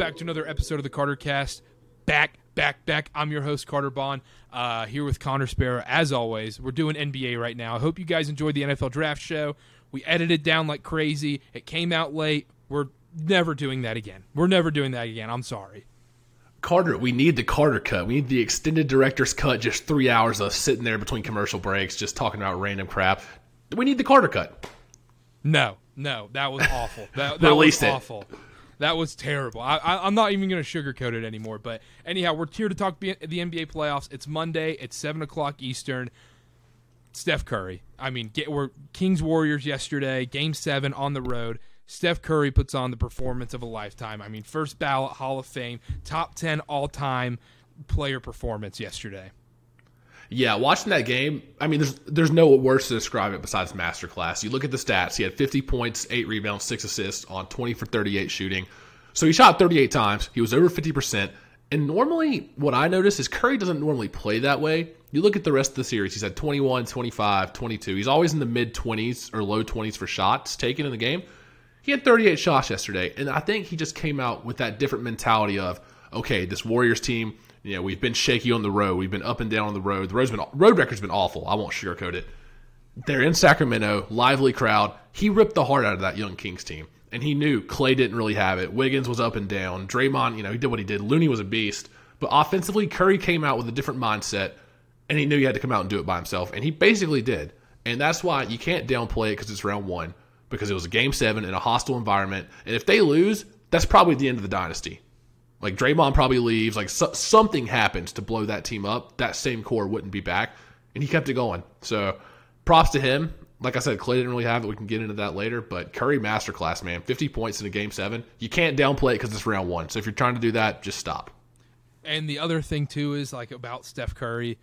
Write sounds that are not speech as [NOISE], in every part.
back to another episode of the Karter Kast. Back, back, back. I'm your host Karter Bond, uh, here with Connor Sparrow. As always, we're doing NBA right now. I hope you guys enjoyed the NFL Draft Show. We edited down like crazy. It came out late. We're never doing that again. We're never doing that again. I'm sorry. Karter, we need the Karter cut. We need the extended director's cut. Just three hours of sitting there between commercial breaks, just talking about random crap. We need the Karter cut. No, no, that was awful. That, that was awful. That was terrible. I, am not even going to sugarcoat it anymore. But anyhow, we're here to talk the NBA playoffs. It's Monday. It's seven o'clock Eastern. Steph Curry. I mean, get, we're Kings Warriors yesterday, Game Seven on the road. Steph Curry puts on the performance of a lifetime. I mean, first ballot Hall of Fame, top ten all time player performance yesterday. Yeah, watching that game, I mean, there's there's no words to describe it besides masterclass. You look at the stats; he had 50 points, eight rebounds, six assists on 20 for 38 shooting. So he shot 38 times. He was over 50 percent. And normally, what I notice is Curry doesn't normally play that way. You look at the rest of the series; he's had 21, 25, 22. He's always in the mid 20s or low 20s for shots taken in the game. He had 38 shots yesterday, and I think he just came out with that different mentality of, okay, this Warriors team you know, we've been shaky on the road. We've been up and down on the road. The road's been road record's been awful. I won't sugarcoat it. They're in Sacramento, lively crowd. He ripped the heart out of that young Kings team, and he knew Clay didn't really have it. Wiggins was up and down. Draymond, you know, he did what he did. Looney was a beast, but offensively, Curry came out with a different mindset, and he knew he had to come out and do it by himself, and he basically did. And that's why you can't downplay it because it's round one, because it was a game seven in a hostile environment, and if they lose, that's probably the end of the dynasty. Like Draymond probably leaves. Like so, something happens to blow that team up. That same core wouldn't be back, and he kept it going. So props to him. Like I said, Clay didn't really have it. We can get into that later. But Curry masterclass, man. 50 points in a game seven. You can't downplay it because it's round one. So if you're trying to do that, just stop. And the other thing too is like about Steph Curry,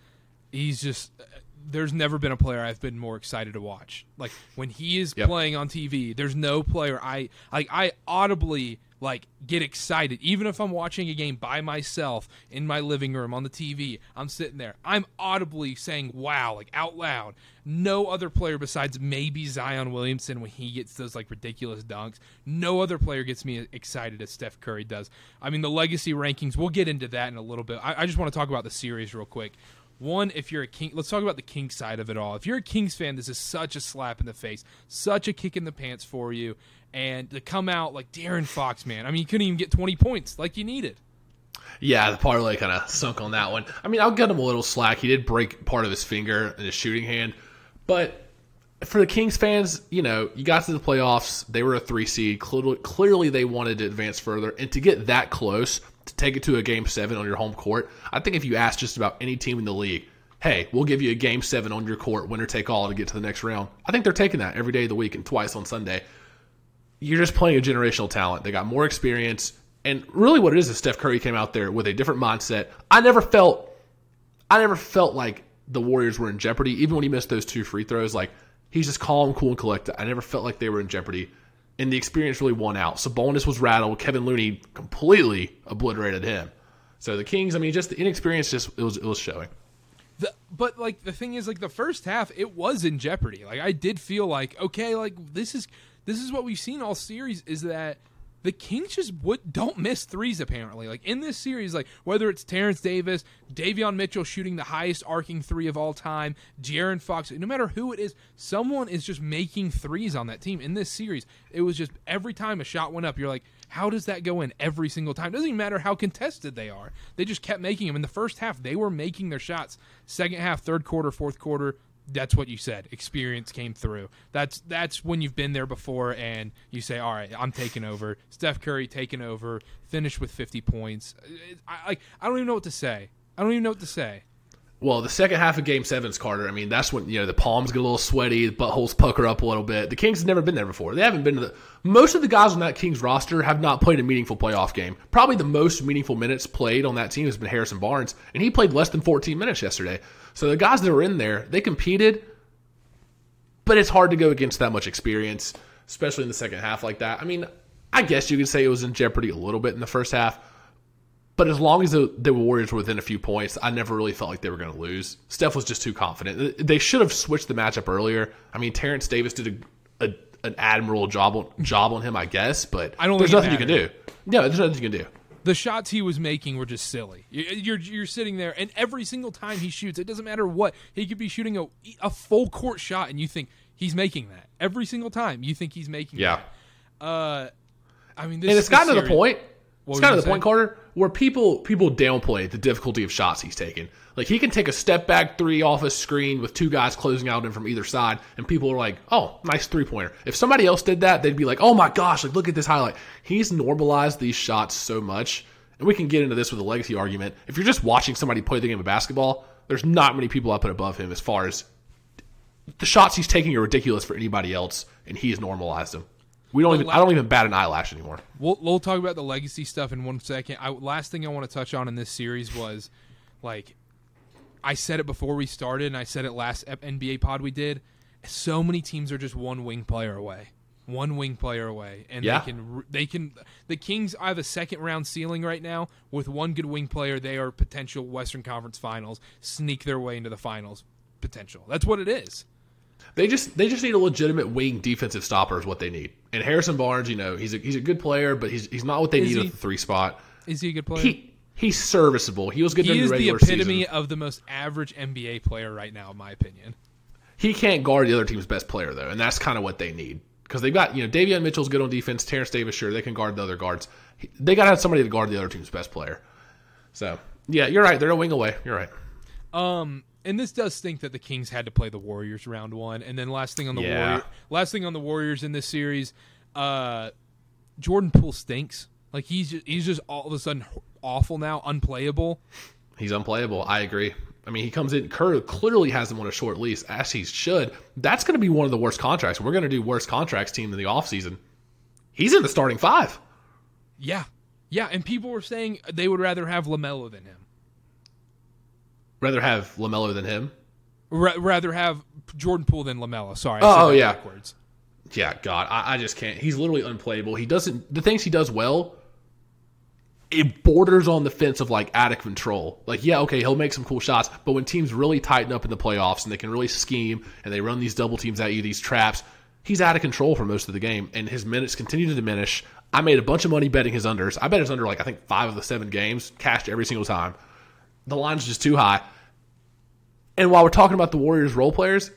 he's just uh, there's never been a player I've been more excited to watch. Like when he is yep. playing on TV, there's no player I like I audibly like get excited. Even if i'm watching a game by myself in my living room on the tv i'm sitting there. I'm audibly saying wow like out loud. No other player besides maybe zion williamson when he gets those like ridiculous dunks. No other player gets me excited as steph curry does. I mean the legacy rankings we'll get into that in a little bit. I, I just want to talk about the series real quick. One, if you're a King, let's talk about the Kings side of it all. If you're a Kings fan, this is such a slap in the face, such a kick in the pants for you and to come out like De'Aaron Fox, man. I mean, you couldn't even get 20 points like you needed. Yeah, the parlay kind of sunk on that one. I mean, I'll get him a little slack. He did break part of his finger in his shooting hand, but for the Kings fans, you know, you got to the playoffs. They were a three seed. Clearly, they wanted to advance further, and to get that close, to take it to a game seven on your home court. I think if you ask just about any team in the league, hey, we'll give you a game seven on your court, winner take all, to get to the next round. I think they're taking that every day of the week and twice on Sunday you're just playing a generational talent. They got more experience. And really what it is is Steph Curry came out there with a different mindset. I never felt I never felt like the Warriors were in jeopardy, even when he missed those two free throws. Like he's just calm, cool, and collected. I never felt like they were in jeopardy. And the experience really won out. So Sabonis was rattled. Kevin Looney completely obliterated him. So the Kings, I mean, just the inexperience just it was it was showing. The, but like the thing is like the first half it was in jeopardy. Like I did feel like okay, like this is this is what we've seen all series is that the Kings just would don't miss threes apparently. Like in this series, like whether it's Terence Davis, Davion Mitchell shooting the highest arcing three of all time, De'Aaron Fox, no matter who it is, someone is just making threes on that team. In this series, it was just every time a shot went up, you're like, how does that go in every single time? It doesn't even matter how contested they are. They just kept making them. In the first half, they were making their shots. Second half, third quarter, fourth quarter, that's what you said. Experience came through. That's that's when you've been there before, and you say, "All right, I'm taking over." Steph Curry taking over, finished with 50 points. I like I don't even know what to say. I don't even know what to say. Well, the second half of Game Seven's Karter. I mean, that's when you know the palms get a little sweaty, the buttholes pucker up a little bit. The Kings have never been there before. They haven't been to the. Most of the guys on that Kings roster have not played a meaningful playoff game. Probably the most meaningful minutes played on that team has been Harrison Barnes, and he played less than 14 minutes yesterday. So the guys that were in there, they competed, but it's hard to go against that much experience, especially in the second half like that. I mean, I guess you could say it was in jeopardy a little bit in the first half but as long as the, the, Warriors were within a few points, I never really felt like they were going to lose. Steph was just too confident. They should have switched the matchup earlier. I mean, Terence Davis did a, a an admirable job on, job on him, I guess, but I don't there's nothing you can do. Yeah, there's nothing you can do. The shots he was making were just silly. You- You're you're sitting there, and every single time he shoots, it doesn't matter what he could be shooting a a full court shot, and you think he's making that every single time. You think he's making Yeah. that. Uh, I mean, this And it's this gotten to the point. It's kind of the point? Karter, where people people downplay the difficulty of shots he's taken. Like he can take a step back three off a screen with two guys closing out him from either side, and people are like, "Oh, nice three pointer." If somebody else did that, they'd be like, "Oh my gosh, like look at this highlight." He's normalized these shots so much, and we can get into this with a legacy argument. If you're just watching somebody play the game of basketball, there's not many people up and above him as far as the shots he's taking are ridiculous for anybody else, and he's normalized them. We don't even. I don't even bat an eyelash anymore. We'll, we'll talk about the legacy stuff in one second. I, last thing I want to touch on in this series was, like, I said it before we started, and I said it last NBA pod we did. So many teams are just one wing player away, one wing player away, and Yeah. they can they can. The Kings I have a second round ceiling right now with one good wing player. They are potential Western Conference Finals, sneak their way into the finals potential. That's what it is. They just they just need a legitimate wing defensive stopper is what they need. And Harrison Barnes, you know, he's a he's a good player, but he's he's not what they Is need he? at the three spot. Is he a good player? He he's serviceable. He was good he is the the epitome season. of the most average NBA player right now, in my opinion. He can't guard the other team's best player though, and that's kind of what they need because they've got you know Davion Mitchell's good on defense. Terence Davis, sure, they can guard the other guards. They got to have somebody to guard the other team's best player. So yeah, you're right. They're a wing away. You're right. Um, and this does stink that the Kings had to play the Warriors round one, and then last thing on the Yeah. Warrior, last thing on the Warriors in this series, uh, Jordan Poole stinks. Like he's just, he's just all of a sudden awful now, unplayable. He's unplayable. I agree. I mean, he comes in. Kerr clearly has him on a short lease, as he should. That's going to be one of the worst contracts. We're going to do worst contracts team in the offseason. He's in the starting five. Yeah, yeah, and people were saying they would rather have Lamelo than him. Rather have Lamelo than him. Ra- rather have Jordan Poole than Lamelo. Sorry, Oh, oh, yeah. backwards. Yeah, God, I, I just can't. He's literally unplayable. He doesn't. The things he does well, it borders on the fence of like out of control. Like, yeah, okay, he'll make some cool shots, but when teams really tighten up in the playoffs and they can really scheme and they run these double teams at you, these traps, he's out of control for most of the game, and his minutes continue to diminish. I made a bunch of money betting his unders. I bet his under like I think five of the seven games, cashed every single time. The line's just too high. And while we're talking about the Warriors role players,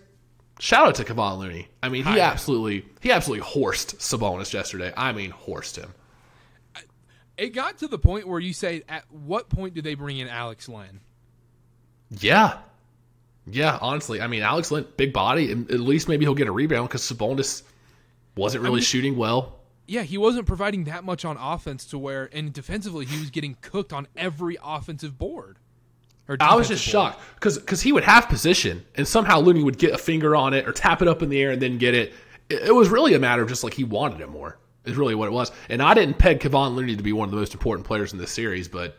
shout out to Kevon Looney. I mean, he Hi. absolutely he absolutely horsed Sabonis yesterday. I mean, horsed him. It got to the point where you say, at what point do they bring in Alex Len? Yeah. Yeah, honestly. I mean, Alex Len, big body, at least maybe he'll get a rebound because Sabonis wasn't really mean- shooting well. Yeah, he wasn't providing that much on offense to where, and defensively, he was getting cooked on every offensive board. I was just board. shocked because because he would have position and somehow Looney would get a finger on it or tap it up in the air and then get it. It, it was really a matter of just like he wanted it more. Is really what it was. And I didn't peg Kevon Looney to be one of the most important players in this series, but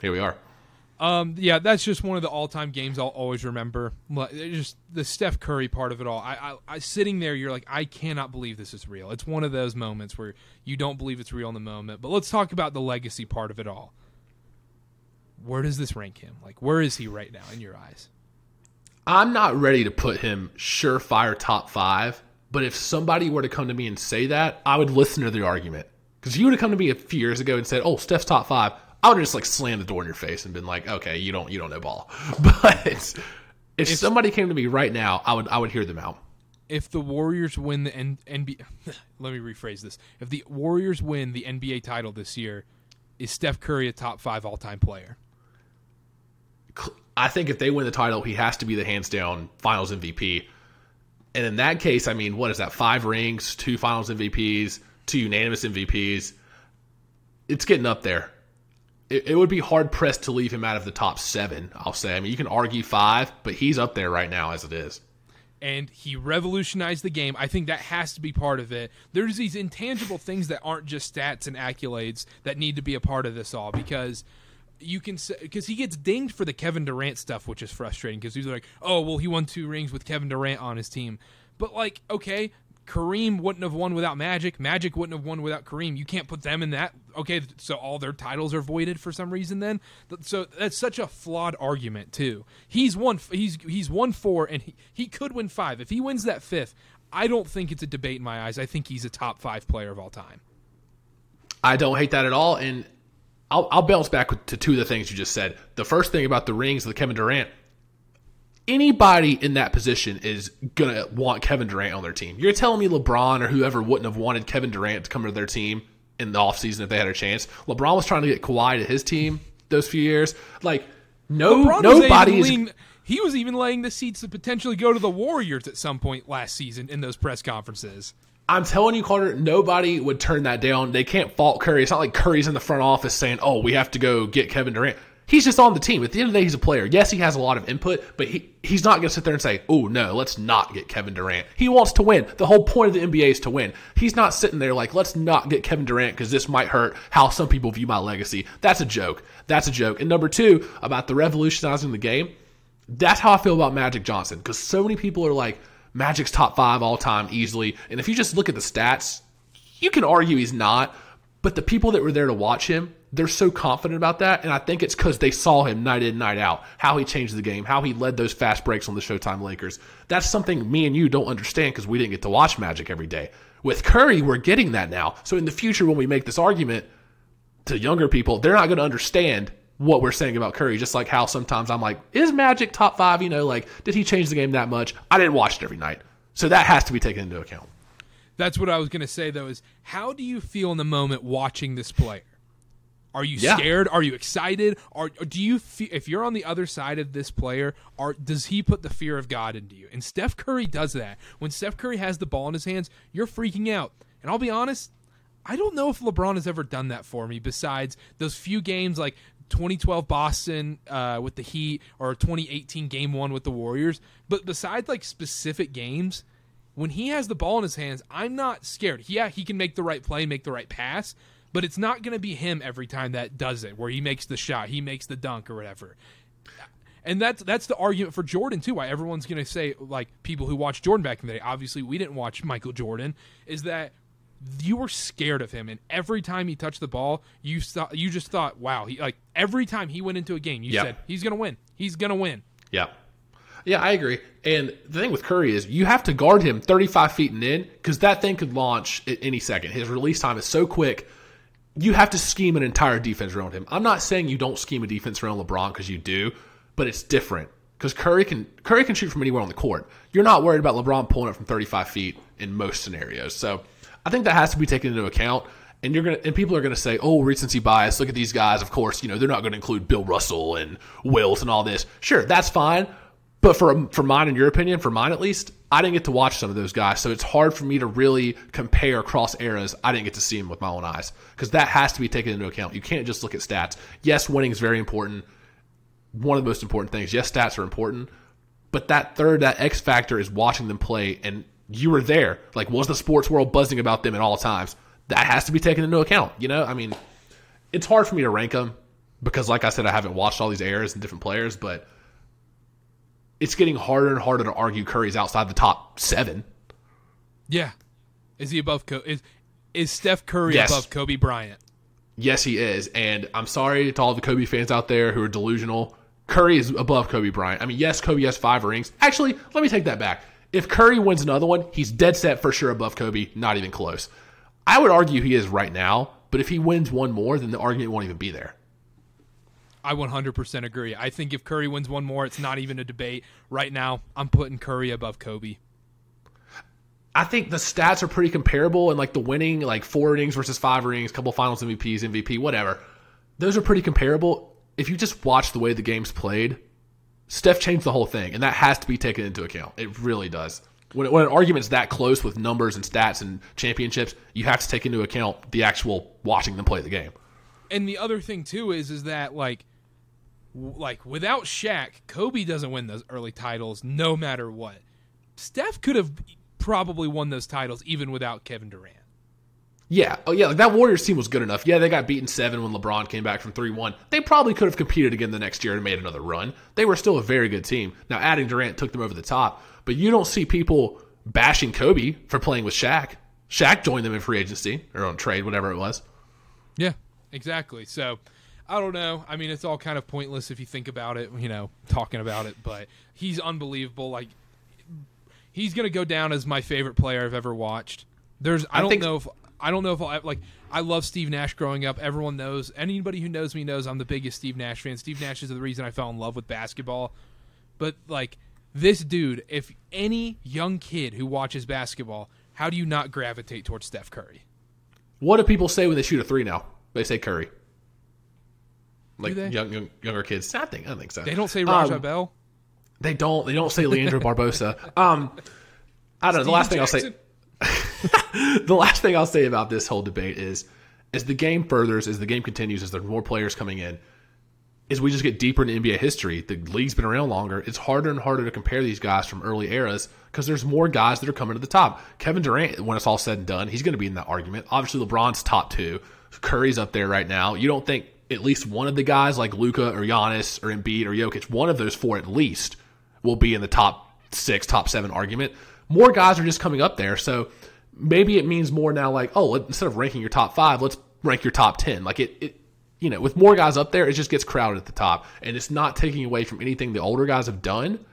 here we are. Um, yeah, that's just one of the all-time games I'll always remember. Just the Steph Curry part of it all. I, I, I, sitting there, you're like, I cannot believe this is real. It's one of those moments where you don't believe it's real in the moment. But let's talk about the legacy part of it all. Where does this rank him? Like, where is he right now in your eyes? I'm not ready to put him surefire top five, but if somebody were to come to me and say that, I would listen to the argument. Because you would have come to me a few years ago and said, "Oh, Steph's top five, I would have just like slammed the door in your face and been like, "Okay, you don't, you don't know ball." [LAUGHS] But if somebody came to me right now, I would, I would hear them out. if the Warriors win the N- NBA, [LAUGHS] let me rephrase this. If the Warriors win the NBA title this year, is Steph Curry a top five all time player? I think if they win the title, he has to be the hands down Finals MVP. And in that case, I mean, what is that? Five rings, two Finals MVPs, two unanimous MVPs. It's getting up there. It, it would be hard pressed to leave him out of the top seven. I'll say. I mean, you can argue five, but he's up there right now as it is. and he revolutionized the game. I think that has to be part of it. There's these intangible things that aren't just stats and accolades that need to be a part of this all because you can say because he gets dinged for the Kevin Durant stuff, which is frustrating because he's like, oh well, he won two rings with Kevin Durant on his team, but like, okay. Kareem wouldn't have won without Magic. Magic wouldn't have won without Kareem. You can't put them in that. Okay, so all their titles are voided for some reason. Then, so that's such a flawed argument too. He's won. He's he's won four, and he, he could win five. If he wins that fifth, I don't think it's a debate in my eyes. I think he's a top five player of all time. I don't hate that at all, and I'll, I'll bounce back to two of the things you just said. The first thing about the rings of Kevin Durant. Anybody in that position is gonna want Kevin Durant on their team. You're telling me LeBron or whoever wouldn't have wanted Kevin Durant to come to their team in the offseason if they had a chance. LeBron was trying to get Kawhi to his team those few years. Like no LeBron nobody is laying- he was even laying the seats to potentially go to the Warriors at some point last season in those press conferences. I'm telling you, Karter, nobody would turn that down. They can't fault Curry. It's not like Curry's in the front office saying, oh, we have to go get Kevin Durant. He's just on the team. At the end of the day, he's a player. Yes, he has a lot of input, but he, he's not going to sit there and say, oh, no, let's not get Kevin Durant. He wants to win. The whole point of the NBA is to win. He's not sitting there like, let's not get Kevin Durant because this might hurt how some people view my legacy. That's a joke. That's a joke. And number two, about the revolutionizing the game, that's how I feel about Magic Johnson because so many people are like, Magic's top five all time easily. And if you just look at the stats, you can argue he's not. But the people that were there to watch him, they're so confident about that. And I think it's because they saw him night in, night out, how he changed the game, how he led those fast breaks on the Showtime Lakers. That's something me and you don't understand because we didn't get to watch Magic every day. With Curry, we're getting that now. So in the future, when we make this argument to younger people, they're not going to understand what we're saying about Curry. Just like how sometimes I'm like, is Magic top five? You know, like, did he change the game that much? I didn't watch it every night. So that has to be taken into account. That's what I was going to say though is how do you feel in the moment watching this player? Are you Yeah. scared? Are you excited? Or, or do you feel if you're on the other side of this player, are does he put the fear of God into you? And Steph Curry does that. When Steph Curry has the ball in his hands, you're freaking out. And I'll be honest, I don't know if LeBron has ever done that for me besides those few games like 2012 Boston uh, with the Heat or 2018 Game One with the Warriors. But besides like specific games, when he has the ball in his hands, I'm not scared. Yeah, he can make the right play, make the right pass, but it's not going to be him every time that does it, where he makes the shot, he makes the dunk or whatever. And that's that's the argument for Jordan too. Why everyone's going to say like people who watched Jordan back in the day. Obviously, we didn't watch Michael Jordan. Is that you were scared of him, and every time he touched the ball, you thought you just thought, wow, he like every time he went into a game, you Yep. said he's going to win, he's going to win. Yeah. Yeah, I agree. And the thing with Curry is you have to guard him 35 feet and in because that thing could launch at any second. His release time is so quick. You have to scheme an entire defense around him. I'm not saying you don't scheme a defense around LeBron because you do, but it's different because Curry can Curry can shoot from anywhere on the court. You're not worried about LeBron pulling up from 35 feet in most scenarios. So I think that has to be taken into account. And you're gonna and people are gonna say, "Oh, recency bias. Look at these guys. Of course, you know they're not going to include Bill Russell and Wilt and all this. Sure, that's fine. But for for mine, in your opinion, for mine at least, I didn't get to watch some of those guys, so it's hard for me to really compare across eras. I didn't get to see them with my own eyes because that has to be taken into account. You can't just look at stats. Yes, winning is very important. One of the most important things. Yes, stats are important, but that third, that X factor is watching them play, and you were there. Like, was the sports world buzzing about them at all times? That has to be taken into account. You know, I mean, it's hard for me to rank them because, like I said, I haven't watched all these eras and different players, but it's getting harder and harder to argue Curry's outside the top seven. Yeah, is he above? Co- is is Steph Curry Yes. above Kobe Bryant? Yes, he is. And I'm sorry to all the Kobe fans out there who are delusional. Curry is above Kobe Bryant. I mean, yes, Kobe has five rings. Actually, let me take that back. If Curry wins another one, he's dead set for sure above Kobe, not even close. I would argue he is right now, but if he wins one more, then the argument won't even be there. I 100% agree. I think if Curry wins one more, it's not even a debate. Right now, I'm putting Curry above Kobe. I think the stats are pretty comparable and like the winning, like four innings versus five rings, couple finals MVPs, MVP, whatever. Those are pretty comparable. If you just watch the way the game's played, Steph changed the whole thing, and that has to be taken into account. It really does. When, when an argument's that close with numbers and stats and championships, you have to take into account the actual watching them play the game. And the other thing too is is that like like without Shaq, Kobe doesn't win those early titles no matter what. Steph could have probably won those titles even without Kevin Durant. Yeah, oh yeah, like that Warriors team was good enough. Yeah, they got beaten seven when LeBron came back from three one. They probably could have competed again the next year and made another run. They were still a very good team. Now adding Durant took them over the top, but you don't see people bashing Kobe for playing with Shaq. Shaq joined them in free agency or on trade, whatever it was. Yeah, exactly. So I don't know. I mean, it's all kind of pointless if you think about it, you know, talking about it, but he's unbelievable. Like he's going to go down as my favorite player I've ever watched. There's I, I don't think- know if I don't know if I'll like. I love Steve Nash growing up. Everyone knows. Anybody who knows me knows I'm the biggest Steve Nash fan. Steve Nash is the reason I fell in love with basketball. But like this dude, if any young kid who watches basketball, how do you not gravitate towards Steph Curry? What do people say when they shoot a three now? They say Curry. Like young, young younger kids. I think I think so. They don't say Raja Um, Bell. They don't. They don't say Leandro [LAUGHS] Barbosa. Um, I don't know. The last thing I'll say. [LAUGHS] the last thing I'll say about this whole debate is, as the game furthers, as the game continues, as there are more players coming in, as we just get deeper into NBA history, the league's been around longer. It's harder and harder to compare these guys from early eras because there's more guys that are coming to the top. Kevin Durant, when it's all said and done, he's going to be in that argument. Obviously, LeBron's top two. Curry's up there right now. You don't think at least one of the guys like Luka or Giannis or Embiid or Jokic, one of those four at least, will be in the top six, top seven argument. More guys are just coming up there, so maybe it means more now. Like, oh, instead of ranking your top five, let's rank your top ten. Like it, it, you know, with more guys up there, it just gets crowded at the top, and it's not taking away from anything the older guys have done.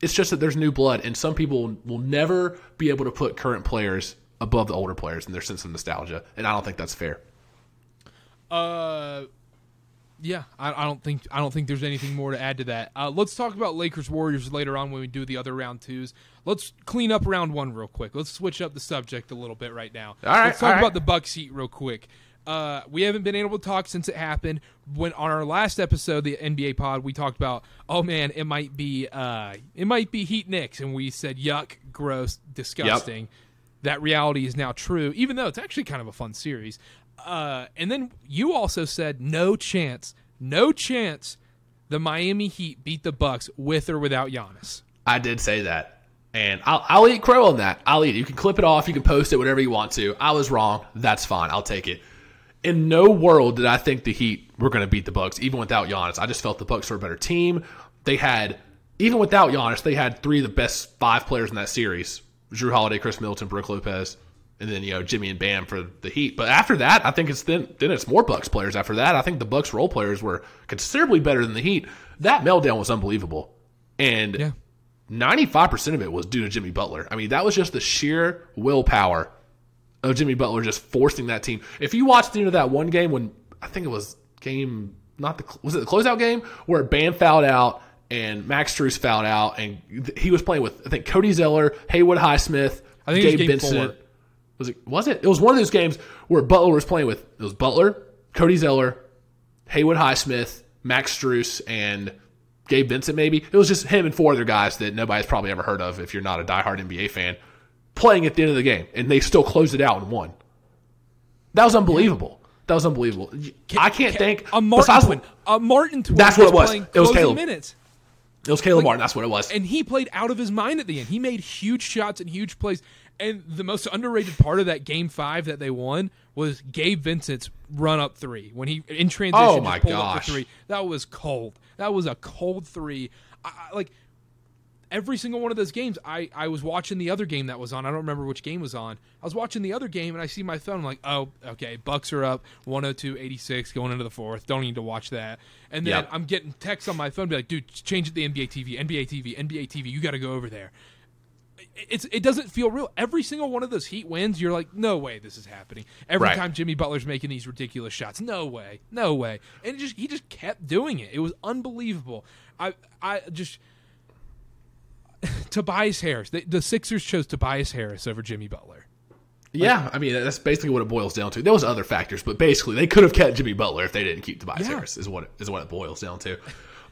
It's just that there's new blood, and some people will never be able to put current players above the older players in their sense of nostalgia, and I don't think that's fair. Uh, yeah, I, I don't think I don't think there's anything more to add to that. Uh, let's talk about Lakers Warriors later on when we do the other round twos. Let's clean up round one real quick. Let's switch up the subject a little bit right now. All right, let's talk right. about the Bucks heat real quick. Uh, we haven't been able to talk since it happened. When on our last episode, the NBA pod, we talked about, oh man, it might be, uh, it might be Heat Knicks, and we said, yuck, gross, disgusting. That reality is now true, even though it's actually kind of a fun series. Uh, and then you also said, no chance, no chance, the Miami Heat beat the Bucks with or without Giannis. I did say that. And I'll, I'll eat crow on that. I'll eat it. You can clip it off. You can post it, whatever you want to. I was wrong. That's fine. I'll take it. In no world did I think the Heat were going to beat the Bucks, even without Giannis. I just felt the Bucks were a better team. They had, even without Giannis, they had three of the best five players in that series: Jrue Holiday, Khris Middleton, Brook Lopez, and then you know Jimmy and Bam for the Heat. But after that, I think it's then then it's more Bucks players. After that, I think the Bucks role players were considerably better than the Heat. That meltdown was unbelievable, and. Yeah. 95% of it was due to Jimmy Butler. I mean, that was just the sheer willpower of Jimmy Butler just forcing that team. If you watched the end of that one game when I think it was game not the was it the closeout game where Bam fouled out and Max Strus fouled out and he was playing with I think Cody Zeller, Haywood Highsmith, I think Gabe Vincent. four. Was it was it? It was one of those games where Butler was playing with it was Butler, Cody Zeller, Haywood Highsmith, Max Strus, and Gabe Vincent, maybe. It was just him and four other guys that nobody's probably ever heard of if you're not a diehard NBA fan, playing at the end of the game, and they still closed it out and won. That was unbelievable. That was unbelievable. I can't think. A Martin besides- twin. A Martin twin. That's what it was. It was Caleb. minutes. It was Caleb Martin. That's what it was. and he played out of his mind at the end. He made huge shots and huge plays. And the most underrated part of that game five that they won was Gabe Vincent's run up three when he in transition. Oh my pulled up gosh. the three. That was cold. That was a cold three. I, I- like every single one of those games, I, I was watching the other game that was on. I don't remember which game was on. I was watching the other game and I see my phone. I'm like, oh, okay, Bucks are up 102-86 going into the fourth. Don't need to watch that. And then Yep. I'm getting texts on my phone, be like, dude, change it to NBA TV, NBA TV, NBA TV. You got to go over there. It's it doesn't feel real. Every single one of those Heat wins, you're like, no way, this is happening. Every Right. time Jimmy Butler's making these ridiculous shots, no way, no way, and just he just kept doing it. It was unbelievable. I I just [LAUGHS] Tobias Harris. The, the Sixers chose Tobias Harris over Jimmy Butler. yeah, I mean that's basically what it boils down to. There was other factors, but basically they could have kept Jimmy Butler if they didn't keep Tobias Yeah. Harris. Is what it, is what it boils down to.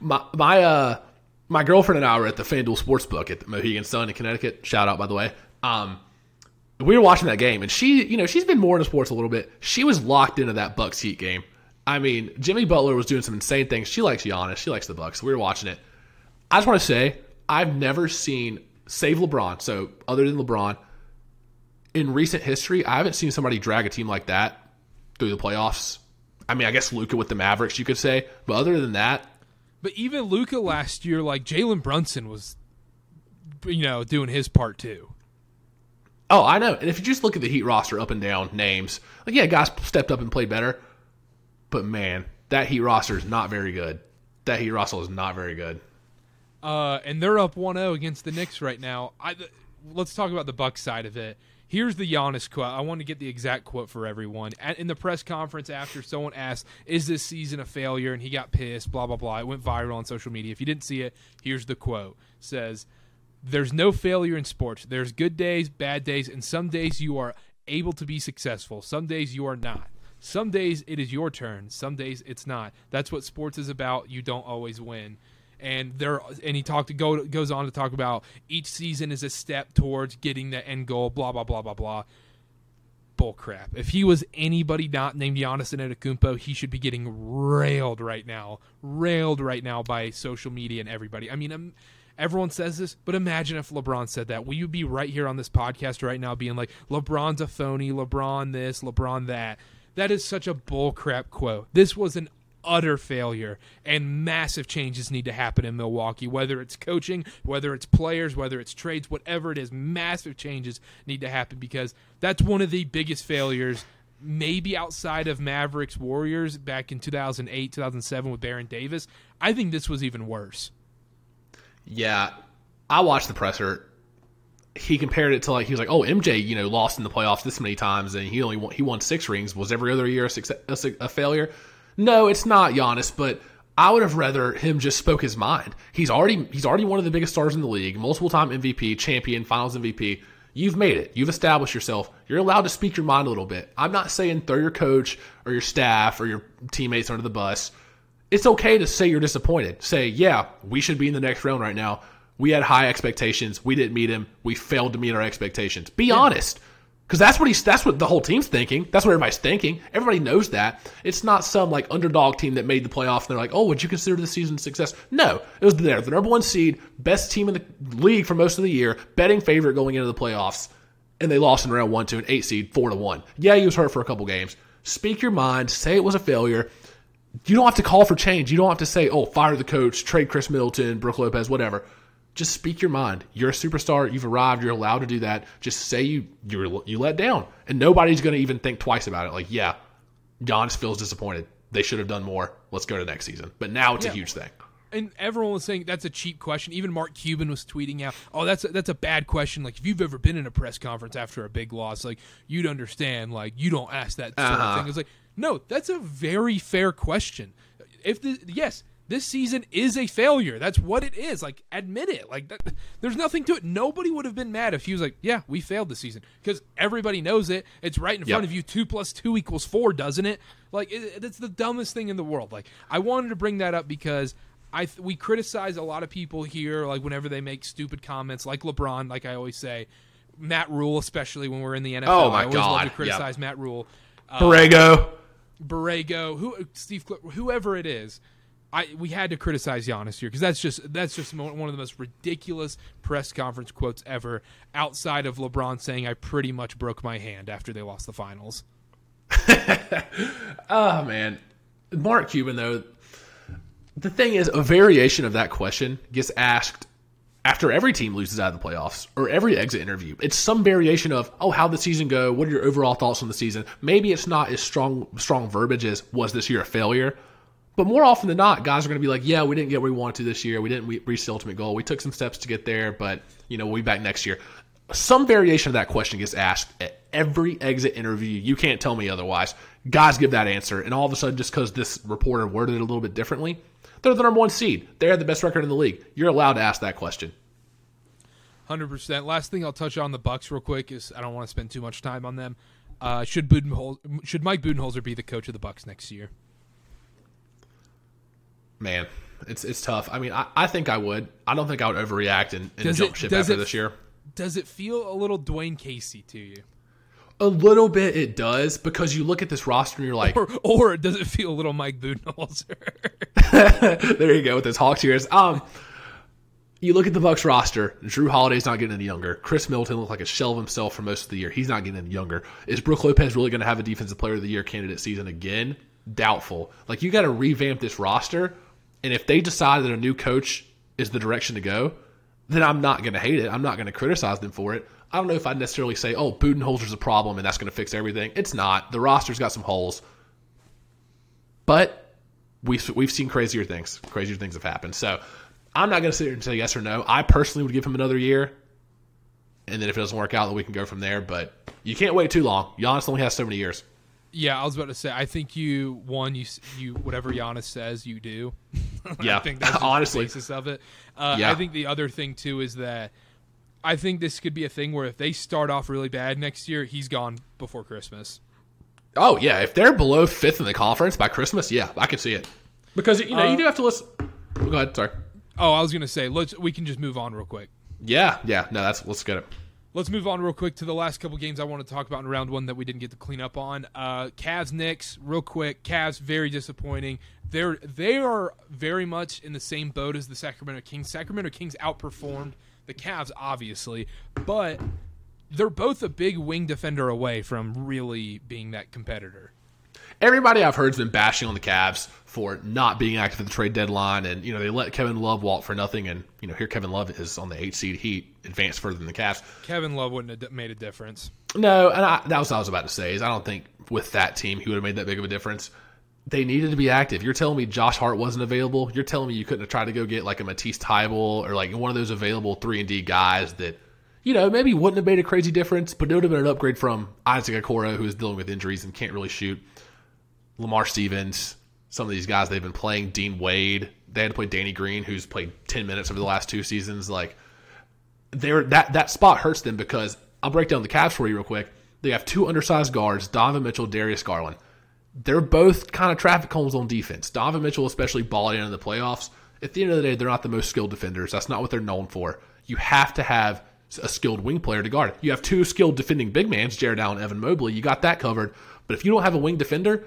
My my uh my girlfriend and I were at the FanDuel Sportsbook at the Mohegan Sun in Connecticut. Shout out by the way. Um, we were watching that game, and she, you know, she's been more into sports a little bit. She was locked into that Bucks Heat game. I mean, Jimmy Butler was doing some insane things. She likes Giannis. She likes the Bucks. We were watching it. I just want to say, I've never seen, save LeBron, so other than LeBron, in recent history, I haven't seen somebody drag a team like that through the playoffs. I mean, I guess Luka with the Mavericks, you could say, but other than that, But even Luka last year, like Jalen Brunson was, you know, doing his part too. Oh, I know. And if you just look at the Heat roster up and down names, like yeah, guys stepped up and played better. But man, that Heat roster is not very good. That Heat roster is not very good. Uh, and they're up 1-0 against the Knicks right now. I, let's talk about the Bucks side of it. Here's the Giannis quote. I want to get the exact quote for everyone. At, in the press conference after someone asked, "Is this season a failure?" and he got pissed, blah blah blah. It went viral on social media. If you didn't see it, here's the quote. It says, "There's no failure in sports. There's good days, bad days, and some days you are able to be successful. Some days you are not. Some days it is your turn. Some days it's not. That's what sports is about. You don't always win." And there and he talked to go, goes on to talk about each season is a step towards getting the end goal blah blah blah blah blah. Bull crap if he was anybody not named Giannis Antetokounmpo he should be getting railed right now railed right now by social media and everybody. I mean um, everyone says this but imagine if LeBron said that. Will you be right here on this podcast right now being like LeBron's a phony LeBron this LeBron that? That is such a bull crap quote. This was an utter failure and massive changes need to happen in Milwaukee whether it's coaching whether it's players whether it's trades whatever it is massive changes need to happen because that's one of the biggest failures maybe outside of Mavericks Warriors back in 2008 2007 with Baron Davis I think this was even worse yeah I watched the presser he compared it to like he was like, oh, MJ, you know, lost in the playoffs this many times, and he only won, he won six rings. Was every other year a, success, a, a failure? No, it's not Giannis, but I would have rather him just spoke his mind. He's already he's already one of the biggest stars in the league, multiple time MVP, champion, Finals MVP. You've made it. You've established yourself. You're allowed to speak your mind a little bit. I'm not saying throw your coach or your staff or your teammates under the bus. It's okay to say you're disappointed. Say, yeah, we should be in the next round right now. We had high expectations. We didn't meet him. We failed to meet our expectations. Be yeah. honest. Because that's what he's that's what the whole team's thinking. That's what everybody's thinking. Everybody knows that. It's not some like underdog team that made the playoffs and they're like, oh, would you consider the season success? No. It was there. The number one seed, best team in the league for most of the year, betting favorite going into the playoffs, and they lost in round one to an eight seed, four to one. Yeah, he was hurt for a couple games. Speak your mind, say it was a failure. You don't have to call for change. You don't have to say, oh, fire the coach, trade Khris Middleton, Brook Lopez, whatever just speak your mind. You're a superstar. You've arrived. You're allowed to do that. Just say you you you let down, and nobody's going to even think twice about it. Like, yeah, Giannis feels disappointed. They should have done more. Let's go to next season. But now it's yeah. a huge thing. And everyone was saying that's a cheap question. Even Mark Cuban was tweeting out, "Oh, that's a, that's a bad question. Like, if you've ever been in a press conference after a big loss, like you'd understand. Like, you don't ask that sort uh-huh. of thing." It's like, no, that's a very fair question. If the yes, this season is a failure. That's what it is. Like, admit it. Like, that, there's nothing to it. Nobody would have been mad if he was like, "Yeah, we failed this season," because everybody knows it. It's right in front of you. Two plus two equals four, doesn't it? Like, it, it's the dumbest thing in the world. Like, I wanted to bring that up because I we criticize a lot of people here, like whenever they make stupid comments, like LeBron. Like I always say, Matt Rhule, especially when we're in the NFL. Oh my I always god! Love to criticize yep. Matt Rhule, Uh, Borrego. Borrego, who Steve, whoever it is I we had to criticize Giannis here because that's just that's just one of the most ridiculous press conference quotes ever. Outside of LeBron saying, "I pretty much broke my hand after they lost the finals." [LAUGHS] oh man, Mark Cuban though. The thing is, a variation of that question gets asked after every team loses out of the playoffs or every exit interview. It's some variation of, "Oh, how the season go? What are your overall thoughts on the season?" Maybe it's not as strong strong verbiage as "Was this year a failure?" But more often than not, guys are going to be like, "Yeah, we didn't get what we wanted to this year. We didn't reach the ultimate goal. We took some steps to get there, but you know, we'll be back next year." Some variation of that question gets asked at every exit interview. You can't tell me otherwise. Guys give that answer, and all of a sudden, just because this reporter worded it a little bit differently, they're the number one seed. They have the best record in the league. You're allowed to ask that question. Hundred percent. Last thing I'll touch on the Bucks real quick is I don't want to spend too much time on them. Uh, should should Mike Budenholzer be the coach of the Bucks next year? Man, it's it's tough. I mean, I, I think I would. I don't think I would overreact and, and jump it, ship after it, this year. Does it feel a little Dwane Casey to you? A little bit, it does because you look at this roster and you're like, or, or does it feel a little Mike Budenholzer? [LAUGHS] there you go with his Hawks ears. Um, you look at the Bucks roster. Jrue Holiday's not getting any younger. Khris Middleton looked like a shell of himself for most of the year. He's not getting any younger. Is Brook Lopez really going to have a Defensive Player of the Year candidate season again? Doubtful. Like you got to revamp this roster and if they decide that a new coach is the direction to go, then I'm not going to hate it. I'm not going to criticize them for it. I don't know if I'd necessarily say, oh, Budenholzer's a problem and that's going to fix everything. It's not. The roster's got some holes. But we've, we've seen crazier things. Crazier things have happened. So I'm not going to sit here and say yes or no. I personally would give him another year. and then if it doesn't work out, then we can go from there. But you can't wait too long. Giannis only has so many years. Yeah, I was about to say. I think you one you you whatever Giannis says you do. [LAUGHS] Yeah, I think that's honestly. the basis of it. Uh, Yeah. I think the other thing too is that I think this could be a thing where if they start off really bad next year, he's gone before Christmas. Oh yeah, if they're below fifth in the conference by Christmas, yeah, I can see it. Because you know Uh, you do have to listen. Go ahead, sorry. Oh, I was gonna say let's we can just move on real quick. Yeah, yeah, no, that's let's get it. Let's move on real quick to the last couple games I want to talk about in round one that we didn't get to clean up on. Uh, Cavs Knicks, real quick. Cavs very disappointing. They're they are very much in the same boat as the Sacramento Kings. Sacramento Kings outperformed the Cavs, obviously, but they're both a big wing defender away from really being that competitor. Everybody I've heard has been bashing on the Cavs for not being active at the trade deadline, and you know they let Kevin Love walk for nothing, and you know here Kevin Love is on the eight seed Heat, advanced further than the Cavs. Kevin Love wouldn't have made a difference. No, and I, that was what I was about to say. Is I don't think with that team he would have made that big of a difference. They needed to be active. You're telling me Josh Hart wasn't available. You're telling me you couldn't have tried to go get like a Matisse Thybulle or like one of those available three and D guys that you know maybe wouldn't have made a crazy difference, but it would have been an upgrade from Isaac Okoro, who is dealing with injuries and can't really shoot. Lamar Stevens, some of these guys they've been playing. Dean Wade. They had to play Danny Green, who's played ten minutes over the last two seasons. Like they're that that spot hurts them because I'll break down the Cavs for you real quick. They have two undersized guards, Donovan Mitchell, Darius Garland. They're both kind of traffic cones on defense. Donovan Mitchell, especially balling in the playoffs. At the end of the day, they're not the most skilled defenders. That's not what they're known for. You have to have a skilled wing player to guard. You have two skilled defending big mans, Jarrett Allen, Evan Mobley. You got that covered. But if you don't have a wing defender,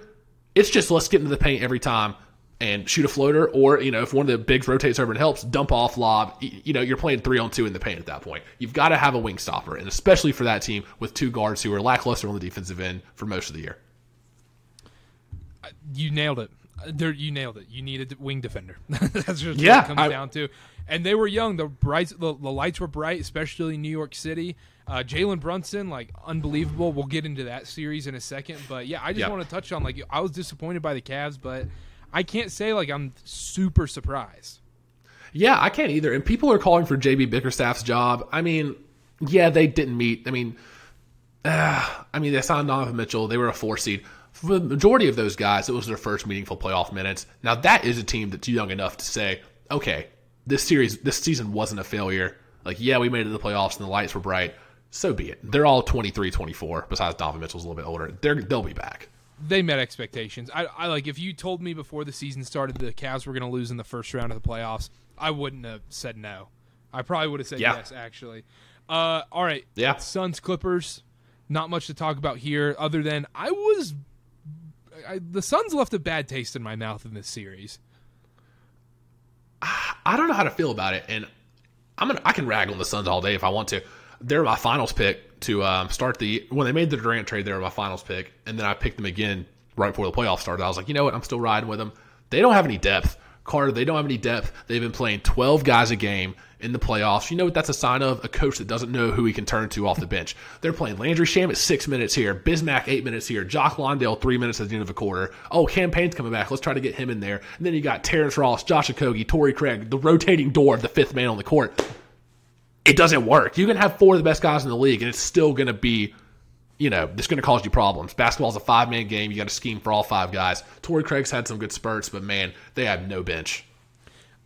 it's just let's get into the paint every time and shoot a floater, or you know, if one of the bigs rotates over and helps, dump off lob. You know, you're playing three on two in the paint at that point. You've got to have a wing stopper, and especially for that team with two guards who are lackluster on the defensive end for most of the year. You nailed it. There, you nailed it. You need a wing defender. [LAUGHS] That's just Yeah, what it comes I- down to. And they were young. The brights, the, the lights were bright, especially in New York City. Uh, Jalen Brunson, like unbelievable. We'll get into that series in a second. But yeah, I just Yeah. want to touch on like I was disappointed by the Cavs, but I can't say like I'm super surprised. Yeah, I can't either. And people are calling for JB Bickerstaff's job. I mean, yeah, they didn't meet. I mean, uh, I mean, they signed Donovan Mitchell. They were a four seed. For the majority of those guys, it was their first meaningful playoff minutes. Now, that is a team that's young enough to say, okay, this series, this season wasn't a failure. Like, yeah, we made it to the playoffs and the lights were bright. So be it. They're all 23, 24, besides Donovan Mitchell's a little bit older. They're, they'll be back. They met expectations. I, I like if you told me before the season started the Cavs were going to lose in the first round of the playoffs, I wouldn't have said no. I probably would have said Yeah. yes. Actually, uh, all right. Yeah. Suns Clippers. Not much to talk about here, other than I was. I, the Suns left a bad taste in my mouth in this series. [SIGHS] I don't know how to feel about it, and I'm gonna I can rag on the Suns all day if I want to. They're my finals pick to um, start the when they made the Durant trade. They were my finals pick, and then I picked them again right before the playoffs started. I was like, you know what? I'm still riding with them. They don't have any depth, Karter. They don't have any depth. They've been playing 12 guys a game in the playoffs. You know what that's a sign of? A coach that doesn't know who he can turn to off the bench. They're playing Landry Shamet six minutes here, Bismack eight minutes here, Jock Landale three minutes at the end of a quarter. Oh, Cam Payne's coming back. Let's try to get him in there. And then you got Terrence Ross, Josh Okogie, Torrey Craig, the rotating door of the fifth man on the court. It doesn't work. You can have four of the best guys in the league, and it's still going to be you know, it's going to cause you problems. Basketball's a five man game. You got to scheme for all five guys. Torrey Craig's had some good spurts, but man, they have no bench.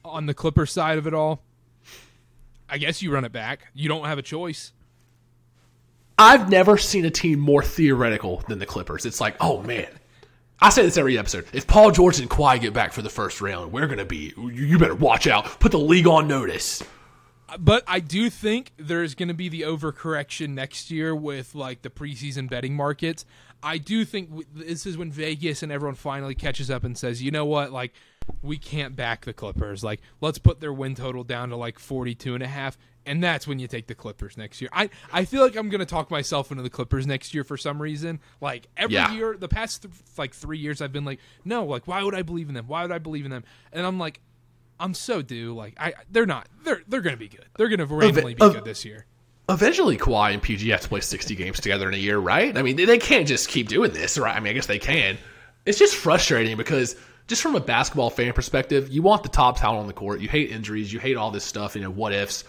On the Clippers side of it all, I guess you run it back. You don't have a choice. I've never seen a team more theoretical than the Clippers. It's like, oh man. I say this every episode. If Paul George and Kawhi get back for the first round, we're going to be, you better watch out. Put the league on notice. But I do think there's going to be the overcorrection next year with like the preseason betting markets. I do think w- this is when Vegas and everyone finally catches up and says, you know what, like we can't back the Clippers. Like let's put their win total down to like 42 and a half. And that's when you take the Clippers next year. I, I feel like I'm going to talk myself into the Clippers next year for some reason. Like every Yeah. year, the past th- like three years, I've been like, no, like why would I believe in them? Why would I believe in them? And I'm like, I'm so due. Like I, they're not. They're they're going to be good. They're going to randomly be good this year. Eventually, Kawhi and PG have to play 60 games together in a year, right? I mean, they, they can't just keep doing this, right? I mean, I guess they can. It's just frustrating because, just from a basketball fan perspective, you want the top talent on the court. You hate injuries. You hate all this stuff, you know, what ifs.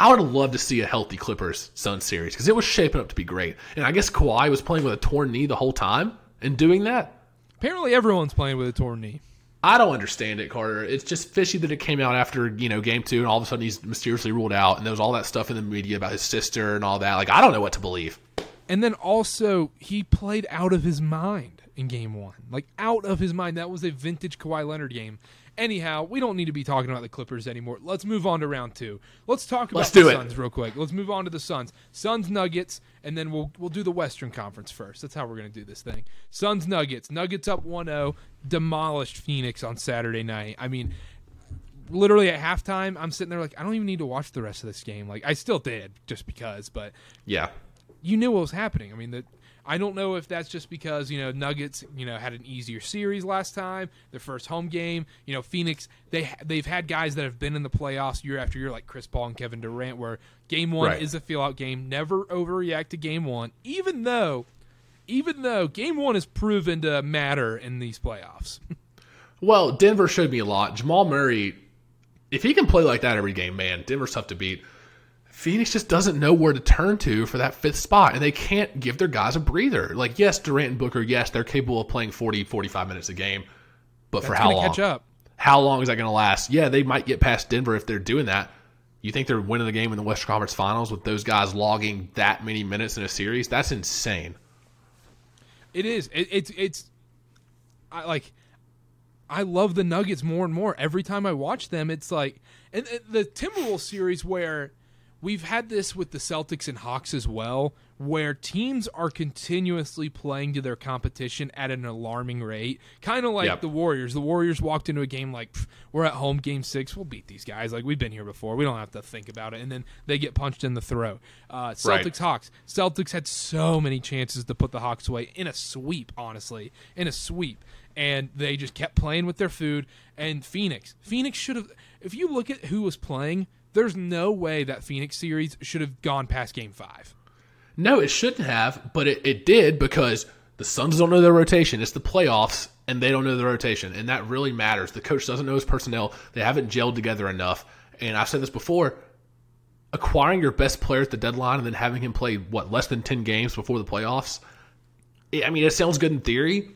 I would have loved to see a healthy Clippers Sun series because it was shaping up to be great. And I guess Kawhi was playing with a torn knee the whole time and doing that. Apparently, everyone's playing with a torn knee. I don't understand it, Karter. It's just fishy that it came out after you know game two, and all of a sudden he's mysteriously ruled out, and there was all that stuff in the media about his sister and all that. Like I don't know what to believe. And then also, he played out of his mind in game one. Like, out of his mind. That was a vintage Kawhi Leonard game. Anyhow, we don't need to be talking about the Clippers anymore. Let's move on to round two. Let's talk about Let's the it. Suns real quick. Let's move on to the Suns. Suns Nuggets, and then we'll we'll do the Western Conference first. That's how we're gonna do this thing. Suns Nuggets. Nuggets up 1-0, demolished Phoenix on Saturday night. I mean, literally at halftime, I'm sitting there like, I don't even need to watch the rest of this game. Like I still did, just because, but Yeah, you knew what was happening. I mean, that I don't know if that's just because you know Nuggets, you know, had an easier series last time, their first home game. You know, Phoenix, they they've had guys that have been in the playoffs year after year, like Chris Paul and Kevin Durant, where game one Right. is a feel out game. Never overreact to game one, even though, even though game one is proven to matter in these playoffs. [LAUGHS] Well, Denver showed me a lot. Jamal Murray, if he can play like that every game, man, Denver's tough to beat. Phoenix just doesn't know where to turn to for that fifth spot, and they can't give their guys a breather. Like, yes, Durant and Booker, yes, they're capable of playing 40, 45 minutes a game, but for how long? catch up. How long is that going to last? Yeah, they might get past Denver if they're doing that. You think they're winning the game in the Western Conference Finals with those guys logging that many minutes in a series? That's insane. It is. It, it's it's. I like. I love the Nuggets more and more every time I watch them. It's like and, and the Timberwolves series where we've had this with the Celtics and Hawks as well, where teams are continuously playing to their competition at an alarming rate. Kind of like Yep. the Warriors. The Warriors walked into a game like we're at home, game six, we'll beat these guys. Like we've been here before, we don't have to think about it. And then they get punched in the throat. Uh, Celtics Right. Hawks. Celtics had so many chances to put the Hawks away in a sweep, honestly, in a sweep, and they just kept playing with their food. And Phoenix, Phoenix should have. If you look at who was playing, there's no way that Phoenix series should have gone past Game Five. No, it shouldn't have, but it, it did because the Suns don't know their rotation. It's the playoffs, and they don't know their rotation, and that really matters. The coach doesn't know his personnel. They haven't gelled together enough. And I've said this before acquiring your best player at the deadline and then having him play, what, less than 10 games before the playoffs? I I mean, it sounds good in theory,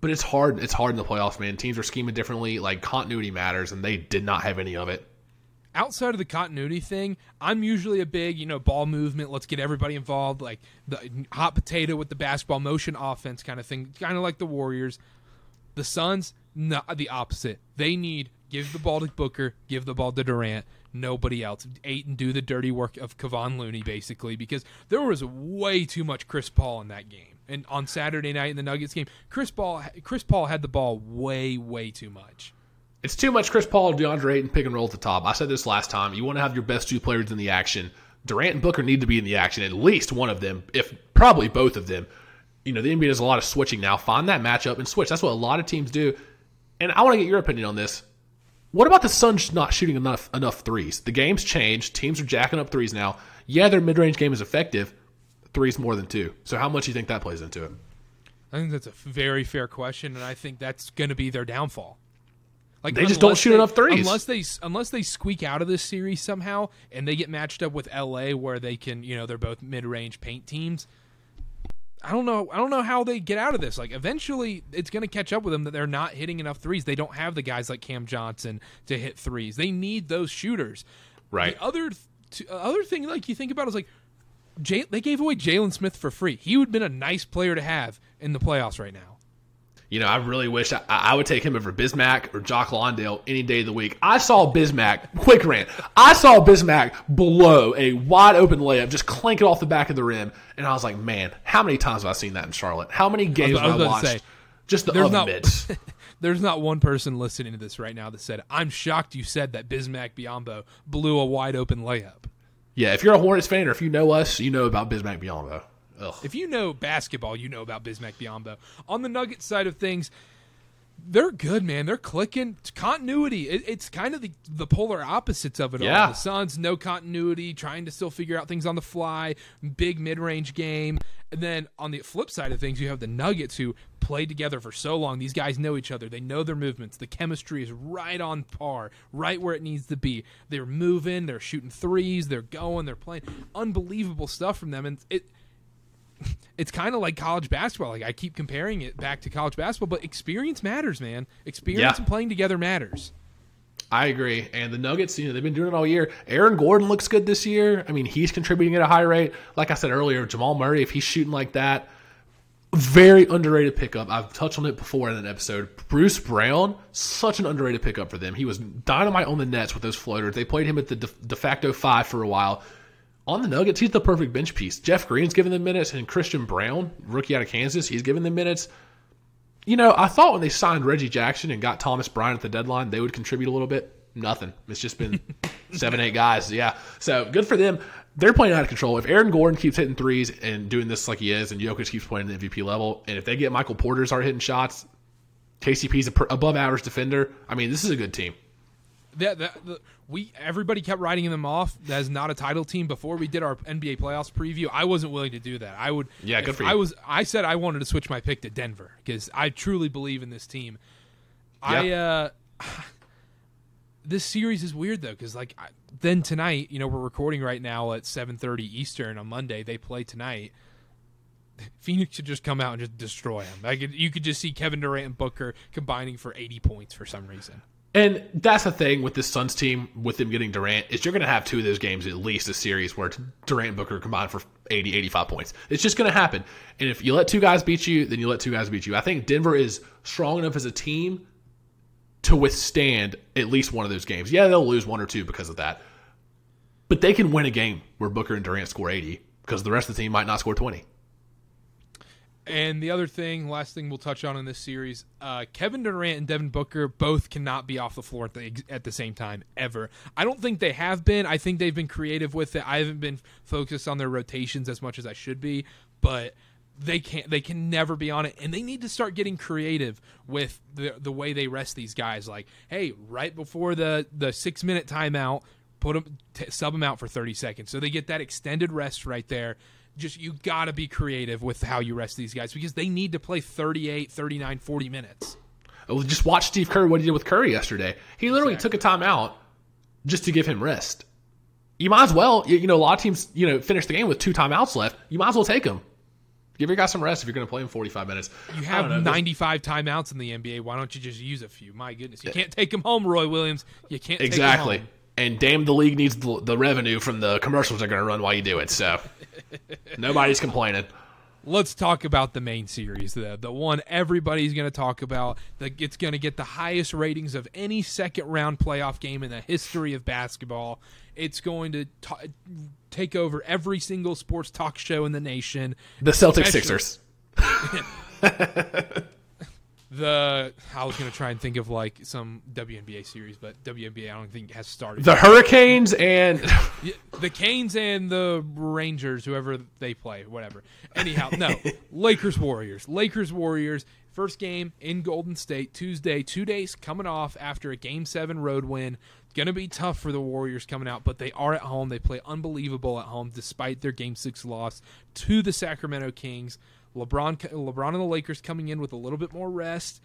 but it's hard. It's hard in the playoffs, man. Teams are scheming differently. Like, continuity matters, and they did not have any of it. Outside of the continuity thing, I'm usually a big, you know, ball movement. Let's get everybody involved, like the hot potato with the basketball motion offense kind of thing, kind of like the Warriors. The Suns, not the opposite. They need give the ball to Booker, give the ball to Durant. Nobody else. Eight and do the dirty work of Kevon Looney, basically, because there was way too much Chris Paul in that game. And on Saturday night in the Nuggets game, Chris Paul, Chris Paul had the ball way, way too much. It's too much Chris Paul, DeAndre Ayton pick and roll at the top. I said this last time. You want to have your best two players in the action. Durant and Booker need to be in the action, at least one of them, if probably both of them. You know, the NBA does a lot of switching now. Find that matchup and switch. That's what a lot of teams do. And I want to get your opinion on this. What about the Suns not shooting enough enough threes? The game's changed. Teams are jacking up threes now. Yeah, their mid range game is effective. Threes more than two. So how much do you think that plays into it? I think that's a very fair question, and I think that's going to be their downfall. Like They just don't shoot they- enough threes. Unless they unless they squeak out of this series somehow, and they get matched up with LA, where they can, you know, they're both mid range paint teams. I don't know. I don't know how they get out of this. Like eventually, it's going to catch up with them that they're not hitting enough threes. They don't have the guys like Cam Johnson to hit threes. They need those shooters. Right. The other th- other thing, like you think about, is like Jay, they gave away Jalen Smith for free. He would have been a nice player to have in the playoffs right now. You know, I really wish I, I would take him over Bismack or Jock Landale any day of the week. I saw Bismack, quick rant. I saw Bismack below a wide open layup, just clank it off the back of the rim, and I was like, man, how many times have I seen that in Charlotte? How many games I was have I to watched? say, just the there's not- [LAUGHS] There's not one person listening to this right now that said, "I'm shocked you said that Bismack Biyombo blew a wide open layup." yeah, if you're a Hornets fan or if you know us, you know about Bismack Biyombo. Ugh. If you know basketball, you know about Bismack Biyombo. On the Nuggets side of things, They're good, man. They're clicking. It's continuity. It, it's kind of the, the polar opposites of it Yeah. all. The Suns, no continuity, trying to still figure out things on the fly, big mid range game. And then on the flip side of things, you have the Nuggets who played together for so long. These guys know each other. They know their movements. The chemistry is right on par, right where it needs to be. They're moving, they're shooting threes, they're going, they're playing. Unbelievable stuff from them. And it [LAUGHS] it's kind of like college basketball. Like I keep comparing it back to college basketball, but experience matters, man. Experience Yeah. and playing together matters. I agree. And the Nuggets, you know, they've been doing it all year. Aaron Gordon looks good this year. I mean, he's contributing at a high rate. Like I said earlier, Jamal Murray, if he's shooting like that, very underrated pickup. I've touched on it before in an episode. Bruce Brown, such an underrated pickup for them. He was dynamite on the Nets with those floaters. They played him at the de, de facto five for a while. On the Nuggets, he's the perfect bench piece. Jeff Green's given them minutes, and Christian Braun, rookie out of Kansas, he's given them minutes. You know, I thought when they signed Reggie Jackson and got Thomas Bryant at the deadline, they would contribute a little bit. Nothing. It's just been [LAUGHS] seven, eight guys. Yeah. So good for them. They're playing out of control. If Aaron Gordon keeps hitting threes and doing this like he is, and Jokic keeps playing at the MVP level, and if they get Michael Porter start hitting shots, KCP's a above average defender. I mean, this is a good team. That, that the, we everybody kept writing them off as not a title team before we did our NBA playoffs preview. I wasn't willing to do that. I would. Yeah, good for you. I was. I said I wanted to switch my pick to Denver because I truly believe in this team. I uh, [SIGHS] this series is weird though because like I, then tonight, you know, we're recording right now at seven thirty Eastern on Monday. They play tonight. [LAUGHS] Phoenix should just come out and just destroy them. Like you could just see Kevin Durant and Booker combining for eighty points for some reason. And that's the thing with this Suns team, with them getting Durant, is you're going to have two of those games at least a series where Durant and Booker combine for 80, 85 points. It's just going to happen. And if you let two guys beat you, then you let two guys beat you. I think Denver is strong enough as a team to withstand at least one of those games. Yeah, they'll lose one or two because of that. But they can win a game where Booker and Durant score 80 because the rest of the team might not score 20. And the other thing, last thing we'll touch on in this series, uh, Kevin Durant and Devin Booker both cannot be off the floor at the, at the same time ever. I don't think they have been. I think they've been creative with it. I haven't been focused on their rotations as much as I should be, but they can't. They can never be on it, and they need to start getting creative with the the way they rest these guys. Like, hey, right before the the six minute timeout, put them t- sub them out for 30 seconds so they get that extended rest right there just you got to be creative with how you rest these guys because they need to play 38 39 40 minutes Just watch Steve Kerr, what he did with Curry yesterday. He literally took a timeout just to give him rest. You might as well, you, you know, a lot of teams, you know, finish the game with two timeouts left. You might as well take them. Give your guy some rest if you're going to play him 45 minutes. you have don't know, there's- 95 timeouts in the nba why don't you just use a few my goodness you can't take them home roy williams you can't Exactly. And damn, the league needs the, the revenue from the commercials they're going to run while you do it. So [LAUGHS] nobody's complaining. let's talk about the main series the the one everybody's going to talk about that it's going to get the highest ratings of any second round playoff game in the history of basketball it's going to ta take over every single sports talk show in the nation The Celtics Sixers. [LAUGHS] [LAUGHS] the I was going to try and think of like some WNBA series but WNBA I don't think has started The Hurricanes and [LAUGHS] the Canes and the Rangers, whoever they play, whatever. Anyhow, no. [LAUGHS] Lakers Warriors. Lakers Warriors. First game in Golden State Tuesday. Two days coming off after a Game Seven road win. Going to be tough for the Warriors coming out, but they are at home. They play unbelievable at home despite their Game Six loss to the Sacramento Kings. LeBron, LeBron and the Lakers coming in with a little bit more rest.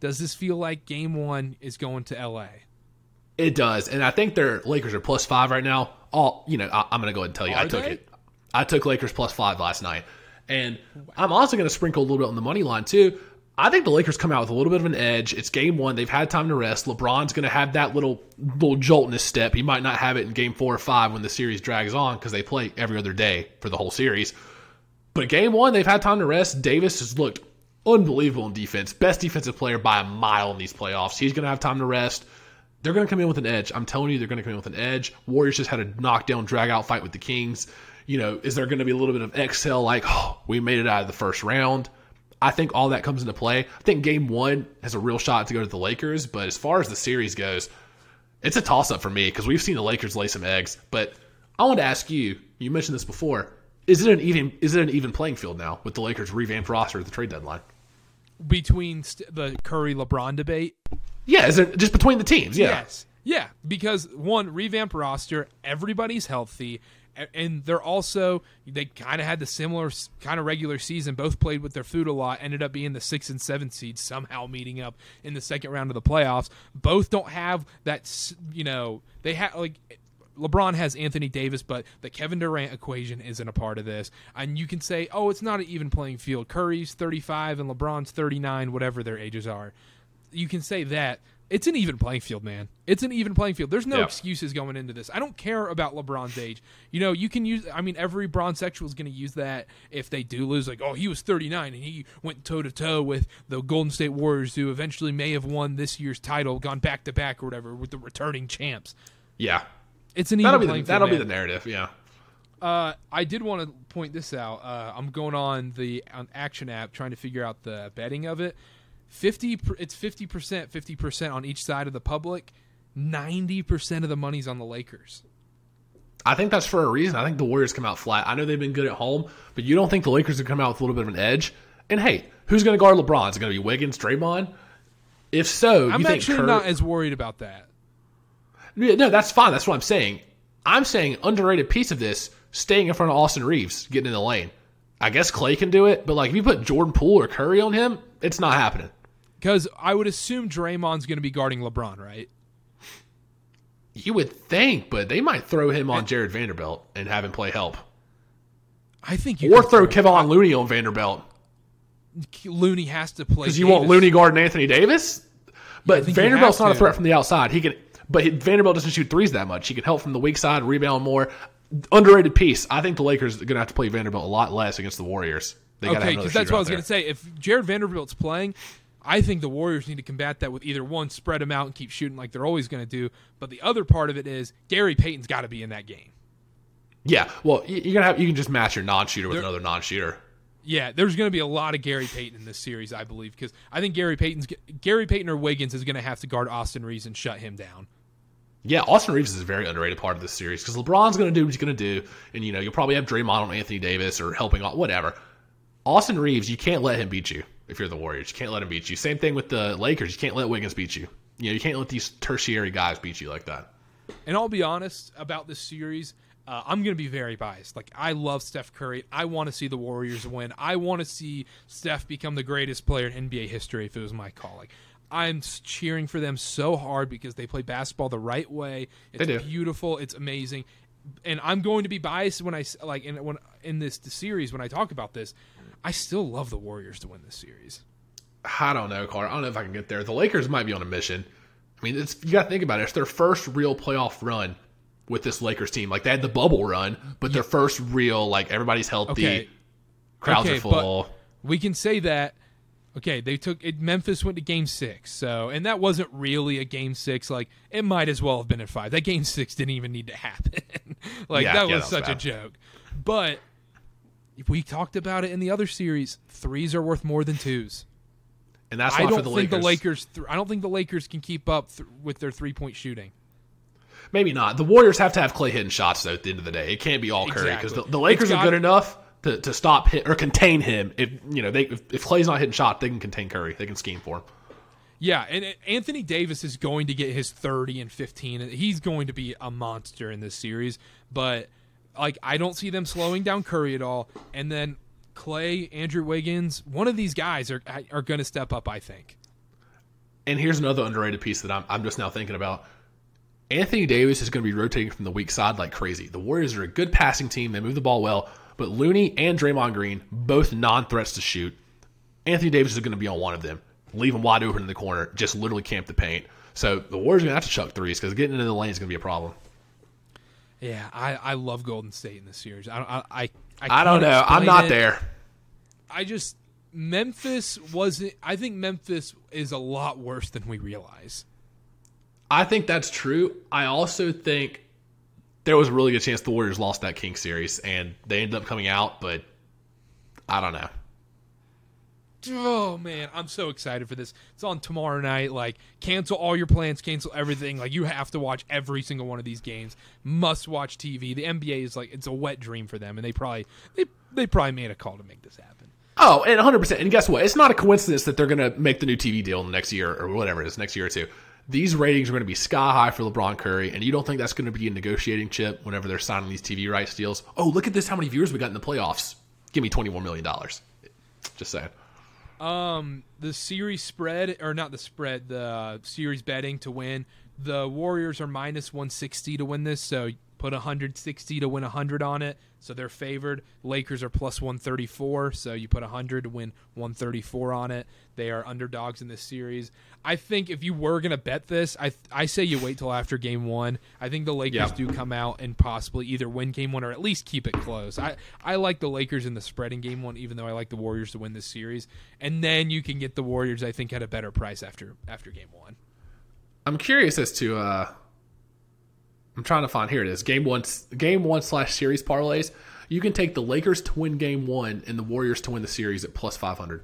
Does this feel like Game One is going to LA? It does, and I think their Lakers are plus five right now. All you know, I, I'm going to go ahead and tell you, I took they? it. I took Lakers plus five last night, and I'm also going to sprinkle a little bit on the money line too. I think the Lakers come out with a little bit of an edge. It's game one; they've had time to rest. LeBron's going to have that little little jolt in his step. He might not have it in game four or five when the series drags on because they play every other day for the whole series. But game one, they've had time to rest. Davis has looked unbelievable in defense. Best defensive player by a mile in these playoffs. He's going to have time to rest. They're going to come in with an edge. I'm telling you, they're going to come in with an edge. Warriors just had a knockdown, drag out fight with the Kings. You know, is there going to be a little bit of exhale like, oh, we made it out of the first round? I think all that comes into play. I think game one has a real shot to go to the Lakers, but as far as the series goes, it's a toss up for me because we've seen the Lakers lay some eggs. But I want to ask you, you mentioned this before. Is it an even is it an even playing field now with the Lakers revamped roster at the trade deadline? between st- the Curry LeBron debate. Yeah, is it just between the teams? Yeah. Yes. Yeah, because one revamped roster, everybody's healthy, and they're also they kind of had the similar kind of regular season. Both played with their food a lot. Ended up being the six and seven seeds somehow meeting up in the second round of the playoffs. Both don't have that. You know, they have like. LeBron has Anthony Davis, but the Kevin Durant equation isn't a part of this. And you can say, oh, it's not an even playing field. Curry's 35 and LeBron's 39, whatever their ages are. You can say that. It's an even playing field, man. It's an even playing field. There's no Yeah. excuses going into this. I don't care about LeBron's age. You know, you can use, I mean, every bronsexual is going to use that if they do lose. Like, oh, he was 39 and he went toe to toe with the Golden State Warriors, who eventually may have won this year's title, gone back to back or whatever with the returning champs. Yeah. It's an even That'll be the, that'll be the narrative. Yeah. Uh, I did want to point this out. Uh, I'm going on the on Action app trying to figure out the betting of it. Fifty, it's fifty percent, fifty percent on each side of the public. Ninety percent of the money's on the Lakers. I think that's for a reason. I think the Warriors come out flat. I know they've been good at home, but you don't think the Lakers are come out with a little bit of an edge? And hey, who's going to guard LeBron? Is it going to be Wiggins, Draymond? If so, I'm you think actually Curry- not as worried about that. Yeah, no, that's fine. That's what I'm saying. I'm saying underrated piece of this, staying in front of Austin Reaves, getting in the lane. I guess Clay can do it, but like if you put Jordan Poole or Curry on him, it's not happening. Because I would assume Draymond's going to be guarding LeBron, right? You would think, but they might throw him on Jarred Vanderbilt and have him play help. I think you Or can throw Kevon Looney on Vanderbilt. Looney has to play Because you want Looney guarding Anthony Davis? But you Vanderbilt's not a threat from the outside. He can, but Vanderbilt doesn't shoot threes that much. He can help from the weak side, rebound more. Underrated piece. I think the Lakers are going to have to play Vanderbilt a lot less against the Warriors. They Okay, because that's what I was going to say. If Jarred Vanderbilt's playing, I think the Warriors need to combat that with either one, spread them out and keep shooting like they're always going to do. But the other part of it is Gary Payton's got to be in that game. Yeah, well, you- you're gonna have you can just match your non-shooter with another non-shooter. Yeah, there's going to be a lot of Gary Payton in this series, I believe, because I think Gary Payton's Gary Payton or Wiggins is going to have to guard Austin Reaves and shut him down. Yeah, Austin Reaves is a very underrated part of this series because LeBron's going to do what he's going to do, and you know you'll probably have Draymond on Anthony Davis or helping out whatever. Austin Reaves, you can't let him beat you if you're the Warriors. You can't let him beat you. Same thing with the Lakers. You can't let Wiggins beat you. You know you can't let these tertiary guys beat you like that. And I'll be honest about this series. Uh, I'm going to be very biased. Like I love Steph Curry. I want to see the Warriors win. I want to see Steph become the greatest player in NBA history. If it was my call, like I'm cheering for them so hard because they play basketball the right way. It's do. beautiful. It's amazing. And I'm going to be biased when I like in when in this series when I talk about this. I still love the Warriors to win this series. I don't know, Karter. I don't know if I can get there. The Lakers might be on a mission. I mean, it's you got to think about it. It's their first real playoff run with this Lakers team. Like they had the bubble run, but their first real like everybody's healthy, Okay. crowds Okay, are full. we can say that okay they took it memphis went to game six so and that wasn't really a game six like it might as well have been at five that game six didn't even need to happen [LAUGHS] like Yeah, that yeah, was that was such a joke but if we talked about it in the other series threes are worth more than twos and that's i don't for the think Lakers. the lakers th- i don't think the lakers can keep up th- with their three point shooting Maybe not. The Warriors have to have Clay hitting shots though. At the end of the day, it can't be all Curry because Exactly. the, the Lakers It's are good enough to, to stop hit or contain him. If you know they if, if Clay's not hitting shots, they can contain Curry. They can scheme for him. Yeah, and Anthony Davis is going to get his 30 and 15. and He's going to be a monster in this series, but like I don't see them slowing down Curry at all. And then Clay, Andrew Wiggins, one of these guys are are going to step up, I think. And here's another underrated piece that I'm, I'm just now thinking about. Anthony Davis is going to be rotating from the weak side like crazy. The Warriors are a good passing team. They move the ball well. But Looney and Draymond Green, both non threats to shoot. Anthony Davis is going to be on one of them. Leave him wide open in the corner. Just literally camp the paint. So the Warriors are going to have to chuck threes because getting into the lane is going to be a problem. Yeah, I, I love Golden State in this series. I don't I I, I don't know. I'm not it. there. I just Memphis wasn't. I think Memphis is a lot worse than we realize. I think that's true. I also think there was a really good chance the Warriors lost that King series and they ended up coming out, but I don't know. Oh man, I'm so excited for this. It's on tomorrow night. Like, cancel all your plans, cancel everything. Like, you have to watch every single one of these games. Must watch TV. The NBA is like it's a wet dream for them, and they probably they they probably made a call to make this happen. Oh, and 100%. And guess what? It's not a coincidence that they're going to make the new TV deal in the next year or whatever it is, next year or two. These ratings are going to be sky high for LeBron Curry, and you don't think that's going to be a negotiating chip whenever they're signing these TV rights deals? Oh, look at this, how many viewers we got in the playoffs. Give me $21 million. Just saying. Um, the series spread, or not the spread, the uh, series betting to win. The Warriors are minus 160 to win this, so put 160 to win 100 on it so they're favored. Lakers are plus 134 so you put 100 to win 134 on it. They are underdogs in this series. I think if you were going to bet this I, I say you wait till after game one. I think the lakers Yeah. do come out and possibly either win game one or at least keep it close. I, I like the lakers in the spread in game one even though i like the warriors to win this series. And then you can get the warriors i think at a better price after after game one. I'm curious as to uh I'm trying to find here it is. Game one game one slash series parlays. You can take the Lakers to win game one and the Warriors to win the series at plus five hundred.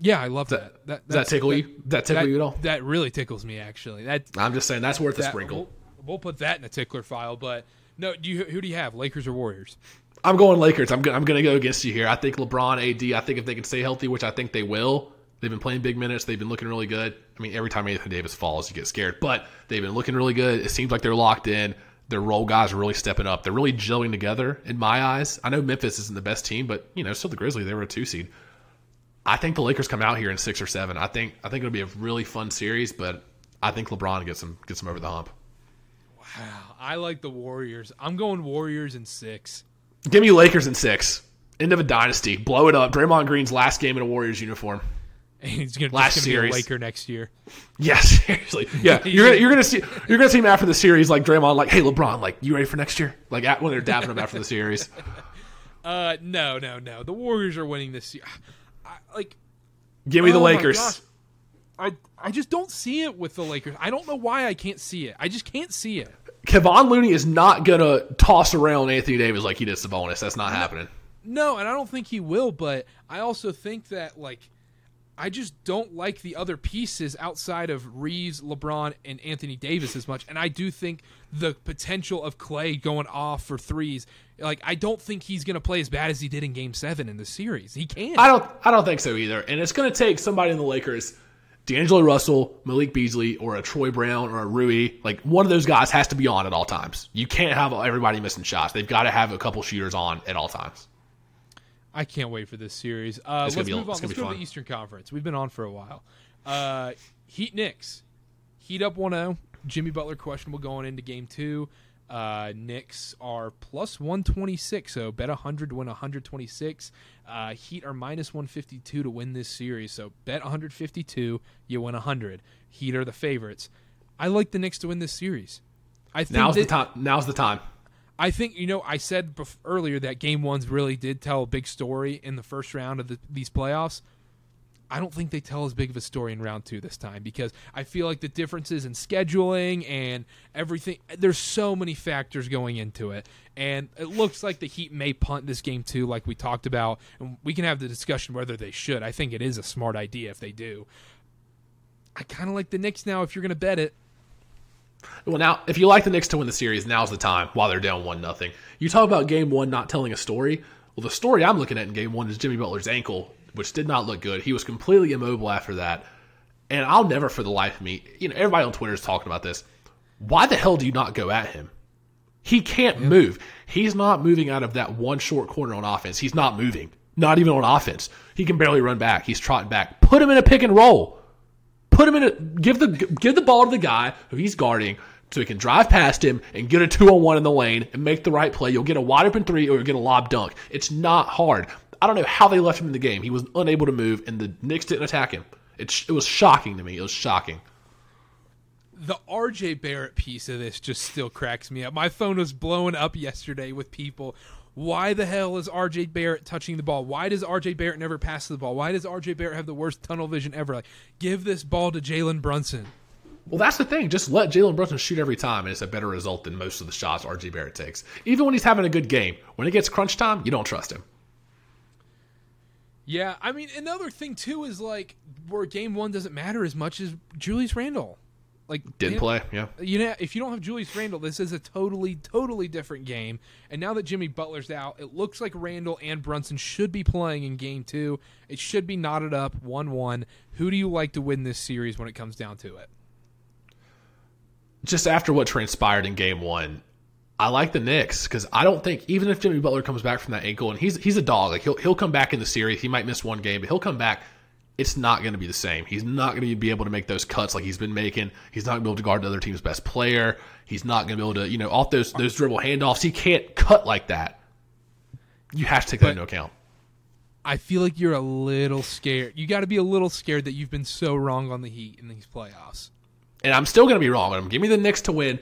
yeah i love that- that that, Does that tickle you? Does that tickle that, you at all? that really tickles me actually that I'm just saying that's worth a sprinkle. We'll, we'll put that in a tickler file. But no, do you who do you have? Lakers or Warriors? I'm going Lakers. I'm go- I'm going to go against you here. I think LeBron, AD. I think if they can stay healthy, which I think they will, they've been playing big minutes. They've been looking really good. I mean, every time Anthony Davis falls, you get scared, but they've been looking really good. It seems like they're locked in. Their role guys are really stepping up. They're really gelling together in my eyes. I know Memphis isn't the best team, but you know, still the Grizzlies. They were a two seed. I think the Lakers come out here in six or seven. I think I think it'll be a really fun series, but I think LeBron gets them gets them over the hump. Wow, I like the Warriors. I'm going Warriors in six. Give me Lakers in six. End of a dynasty. Blow it up. Draymond Green's last game in a Warriors uniform. And [LAUGHS] he's just gonna be a. Laker next year. [LAUGHS] Yeah, seriously. [LAUGHS] Yeah, you're gonna, you're gonna see you're gonna see him after the series like Draymond, like, hey LeBron, like you ready for next year? Like at, when they're dapping him after the series. Uh, no, no, no. The Warriors are winning this year. I, like, Give me the oh Lakers. I I just don't see it with the Lakers. I don't know why I can't see it. I just can't see it. Kevon Looney is not gonna toss around Anthony Davis like he did Sabonis. That's not happening. No, and I don't think he will, but I also think that like I just don't like the other pieces outside of Reaves, LeBron, and Anthony Davis as much. And I do think the potential of Clay going off for threes, like I don't think he's going to play as bad as he did in Game Seven in the series. He can. I don't I don't think so either. And it's gonna take somebody in the Lakers, D'Angelo Russell, Malik Beasley, or a Troy Brown or a Rui. Like one of those guys has to be on at all times. You can't have everybody missing shots. They've got to have a couple shooters on at all times. I can't wait for this series. Uh, let's move on. Let's go to the Eastern Conference. We've been on for a while. Uh, Heat Knicks. Heat up 1-0. Jimmy Butler questionable going into game two. Uh, Knicks are plus 126, so bet 100 to win 126. Uh, Heat are minus 152 to win this series, so bet 152, you win 100. Heat are the favorites. I like the Knicks to win this series. I think Now's the that- time. Now's the time. I think you know I said bef- earlier that game ones really did tell a big story in the first round of the, these playoffs. I don't think they tell as big of a story in round two this time because I feel like the differences in scheduling and everything. There's so many factors going into it, and it looks like the Heat may punt this game too, like we talked about. And we can have the discussion whether they should. I think it is a smart idea if they do. I kind of like the Knicks now. If you're going to bet it, Well, now if you like the Knicks to win the series, now's the time while they're down one nothing. You talk about game one not telling a story. Well, the story I'm looking at in game one is Jimmy Butler's ankle, which did not look good. He was completely immobile after that, and I'll never for the life of me. You know, everybody on Twitter is talking about this. Why the hell do you not go at him? He can't move. He's not moving out of that one short corner on offense. He's not moving. Not even on offense. He can barely run back. He's trotting back. Put him in a pick and roll put him in a give the give the ball to the guy who he's guarding so he can drive past him and get a two on one in the lane and make the right play. You'll get a wide open three or you'll get a lob dunk. It's not hard. I don't know how they left him in the game. He was unable to move, and the Knicks didn't attack him. It, it was shocking to me. It was shocking. the RJ Barrett piece of this just still cracks me up. My phone was blowing up yesterday with people. Why the hell is RJ Barrett touching the ball? Why does RJ Barrett never pass the ball? Why does RJ Barrett have the worst tunnel vision ever? Like, give this ball to Jalen Brunson. Well, that's the thing. Just let Jalen Brunson shoot every time, and it's a better result than most of the shots RJ Barrett takes. Even when he's having a good game, when it gets crunch time, you don't trust him. Yeah, I mean, another thing too is like where game one doesn't matter as much as Julius Randle. Like Didn't play. Yeah. You know, if you don't have Julius Randle, this is a totally, totally different game. And now that Jimmy Butler's out, it looks like Randle and Brunson should be playing in game two. It should be knotted up 1 1. Who do you like to win this series when it comes down to it? Just after what transpired in game one, I like the Knicks because I don't think even if Jimmy Butler comes back from that ankle and he's he's a dog, like he'll he'll come back in the series. He might miss one game, but he'll come back. It's not going to be the same. He's not going to be able to make those cuts like he's been making. He's not going to be able to guard the other team's best player. He's not going to be able to, you know, off those those dribble handoffs. He can't cut like that. You have to take that But- into account. I feel like you're a little scared. You got to be a little scared that you've been so wrong on the Heat in these playoffs. And I'm still going to be wrong on him. Give me the Knicks to win.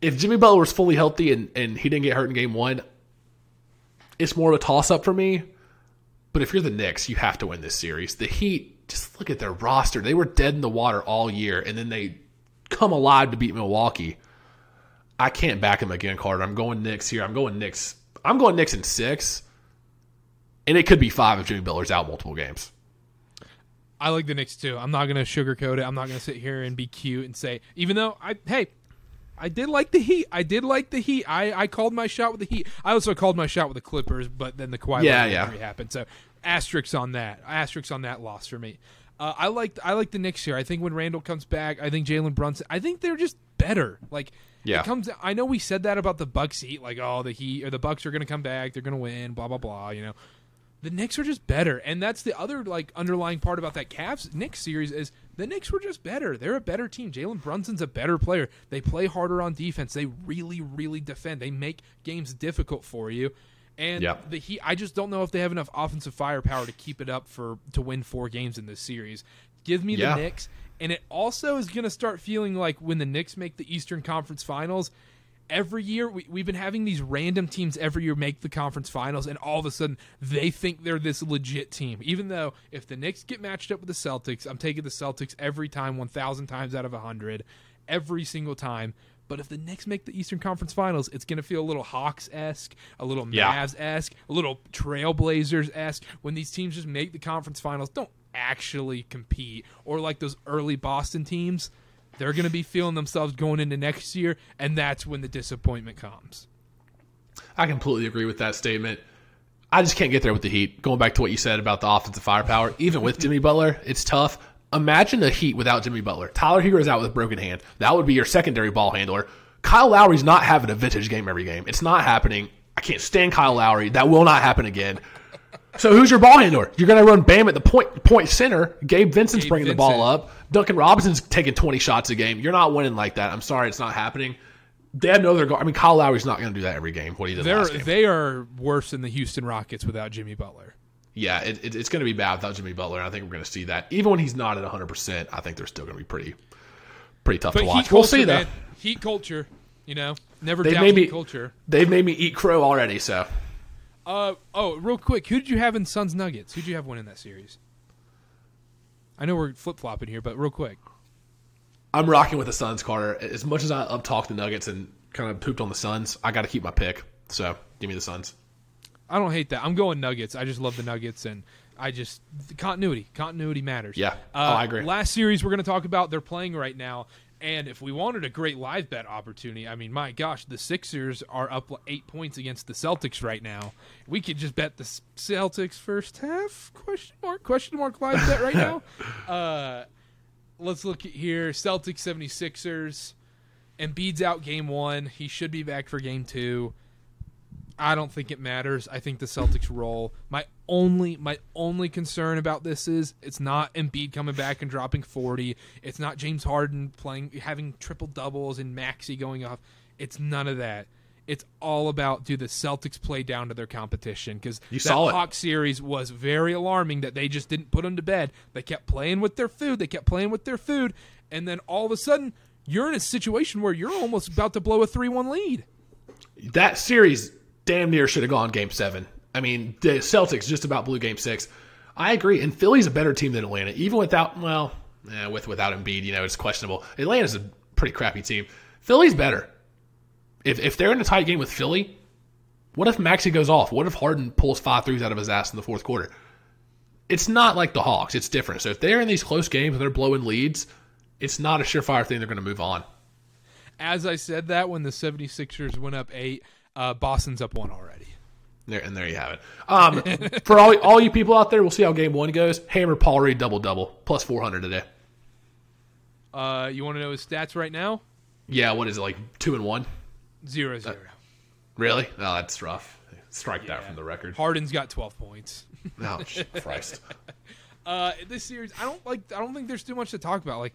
If Jimmy Butler was fully healthy and, and he didn't get hurt in game one, it's more of a toss up for me. But if you're the Knicks, you have to win this series. The Heat, just look at their roster. They were dead in the water all year, and then they come alive to beat Milwaukee. I can't back him again, Karter. I'm going Knicks here. I'm going Knicks. I'm going Knicks in six. And it could be five if Jimmy Butler's out multiple games. I like the Knicks too. I'm not going to sugarcoat it. I'm not going to sit here and be cute and say, even though I, hey, I did like the Heat. I did like the Heat. I, I called my shot with the Heat. I also called my shot with the Clippers, but then the Kawhi Yeah, yeah. injury happened. So asterisks on that. Asterisks on that loss for me. Uh, I like I like the Knicks here. I think when Randle comes back, I think Jalen Brunson. I think they're just better. Like Yeah. it comes. I know we said that about the Bucks Heat. Like oh the Heat or the Bucks are going to come back. They're going to win. Blah blah blah. You know the Knicks are just better, and that's the other like underlying part about that Cavs Knicks series is the Knicks were just better. They're a better team. Jalen Brunson's a better player. They play harder on defense. They really, really defend. They make games difficult for you. And Yeah. the Heat, I just don't know if they have enough offensive firepower to keep it up for to win four games in this series. Give me Yeah. the Knicks, and it also is going to start feeling like when the Knicks make the Eastern Conference Finals, every year we, we've been having these random teams every year make the conference finals and all of a sudden they think they're this legit team. Even though if the Knicks get matched up with the Celtics I'm taking the Celtics every time 1000 times out of 100 every single time. But if the Knicks make the Eastern Conference Finals, it's going to feel a little Hawks-esque, a little Mavs-esque, a little Trailblazers-esque. When these teams just make the conference finals, don't actually compete, or like those early Boston teams, they're going to be feeling themselves going into next year, and that's when the disappointment comes. I completely agree with that statement. I just can't get there with the Heat. Going back to what you said about the offensive firepower, even with Jimmy Butler, it's tough. Imagine the Heat without Jimmy Butler. Tyler Herro is out with a broken hand. That would be your secondary ball handler. Kyle Lowry's not having a vintage game every game. It's not happening. I can't stand Kyle Lowry. That will not happen again. So who's your ball handler? You're going to run Bam at the point point center. Gabe Vincent's Gabe bringing the ball up. Duncan Robinson's taking 20 shots a game. You're not winning like that. I'm sorry, it's not happening. They have no other guard. I mean, Kyle Lowry's not going to do that every game. What he did They're last game. they are worse than the Houston Rockets without Jimmy Butler. Yeah, it, it, it's going to be bad without Jimmy Butler. and I think we're going to see that. Even when he's not at 100%, I think they're still going to be pretty pretty tough But to watch. culture, We'll see, though. man. Heat culture, you know, never They've doubt made heat me- culture. They've made me eat crow already, so. Uh oh, real quick, who did you have in Suns Nuggets? Who did you have one in that series? I know we're flip flopping here, but real quick. I'm rocking with the Suns, Karter. As much as I up talked the Nuggets and kind of pooped on the Suns, I got to keep my pick. So give me the Suns. I don't hate that. I'm going Nuggets. I just love the Nuggets, and I just the continuity. Continuity matters. Yeah. Uh, Oh, I agree. Last series we're going to talk about. They're playing right now, and if we wanted a great live bet opportunity, I mean, my gosh, the Sixers are up eight points against the Celtics right now. We could just bet the Celtics first half? Question mark? Question mark? Live bet right now. [LAUGHS] Uh, let's look at here. Celtics 76ers. Embiid's out game one. He should be back for game two. I don't think it matters. I think the Celtics roll. My only my only concern about this is it's not Embiid coming back and dropping 40. It's not James Harden playing having triple doubles and Maxey going off. It's none of that. It's all about do the Celtics play down to their competition because that saw it. Hawks series was very alarming that they just didn't put them to bed. They kept playing with their food. They kept playing with their food, and then all of a sudden you're in a situation where you're almost about to blow a three-one lead. That series damn near should have gone game seven. I mean, the Celtics just about blew game six. I agree. And Philly's a better team than Atlanta, even without, well, eh, with without Embiid, you know, it's questionable. Atlanta's a pretty crappy team. Philly's better. If, if they're in a tight game with Philly, what if Maxey goes off? What if Harden pulls five threes out of his ass in the fourth quarter? It's not like the Hawks. It's different. So if they're in these close games and they're blowing leads, it's not a surefire thing they're going to move on. As I said that when the 76ers went up eight, uh, Boston's up one already. There and there you have it. Um, [LAUGHS] for all all you people out there, we'll see how game one goes. Hammer Paul Reed double double plus four hundred today. Uh, you want to know his stats right now? Yeah, what is it like two and one? Zero zero. Really? Oh, that's rough. Strike that from the record. Harden's got 12 points. Oh, Christ. [LAUGHS] Uh, this series, I don't like. I don't think there's too much to talk about. Like,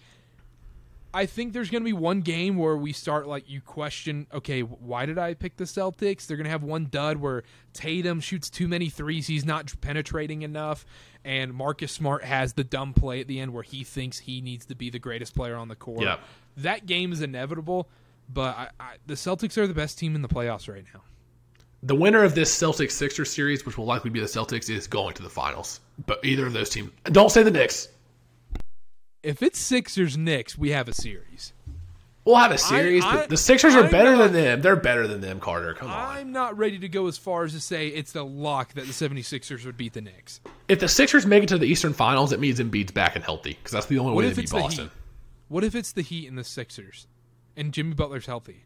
I think there's going to be one game where we start like you question. Okay, why did I pick the Celtics? They're going to have one dud where Tatum shoots too many threes. He's not penetrating enough, and Marcus Smart has the dumb play at the end where he thinks he needs to be the greatest player on the court. Yep. That game is inevitable, but I, I, the Celtics are the best team in the playoffs right now. The winner of this Celtics Sixers series, which will likely be the Celtics, is going to the finals. But either of those teams. Don't say the Knicks. If it's Sixers Knicks, we have a series. We'll have a series, I- but the Sixers are I'm better not- than them. They're better than them, Karter. Come on. I'm not ready to go as far as to say it's the lock that the 76ers would beat the Knicks. If the Sixers make it to the Eastern Finals, it means Embiid's back and healthy because that's the only What way to beat Boston. What if it's the Heat and the Sixers and Jimmy Butler's healthy?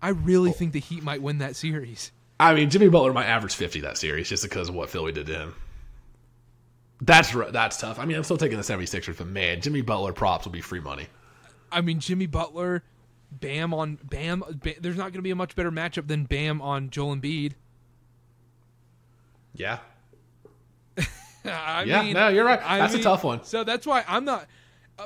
I really think the Heat might win that series. I mean, Jimmy Butler might average 50 that series just because of what Philly did to him. That's that's tough. I mean, I'm still taking the 76ers, but man, Jimmy Butler props will be free money. I mean, Jimmy Butler, Bam on Bam. Bam there's not going to be a much better matchup than Bam on Joel Embiid. Yeah. [LAUGHS] I Yeah, mean, no, you're right. I That's a tough one. So that's why I'm not.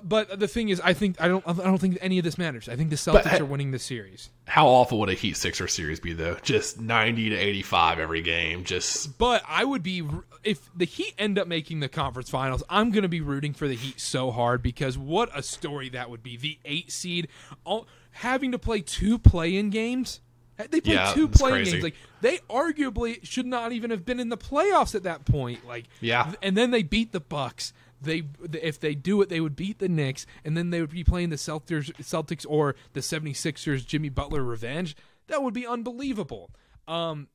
But the thing is, I think I don't. I don't think any of this matters. I think the Celtics hey- are winning this series. How awful would a Heat Sixer series be, though? Just 90 to 85 every game. Just But I would be if the Heat end up making the conference finals. I'm going to be rooting for the Heat so hard because what a story that would be. The eight seed, all, having to play two play-in games. They played Yeah, two it's play-in games. Like they arguably should not even have been in the playoffs at that point. Like Yeah. and then they beat the Bucks. They if they do it, they would beat the Knicks, and then they would be playing the Celtics, Celtics or the 76ers. Jimmy Butler revenge. That would be unbelievable. Um,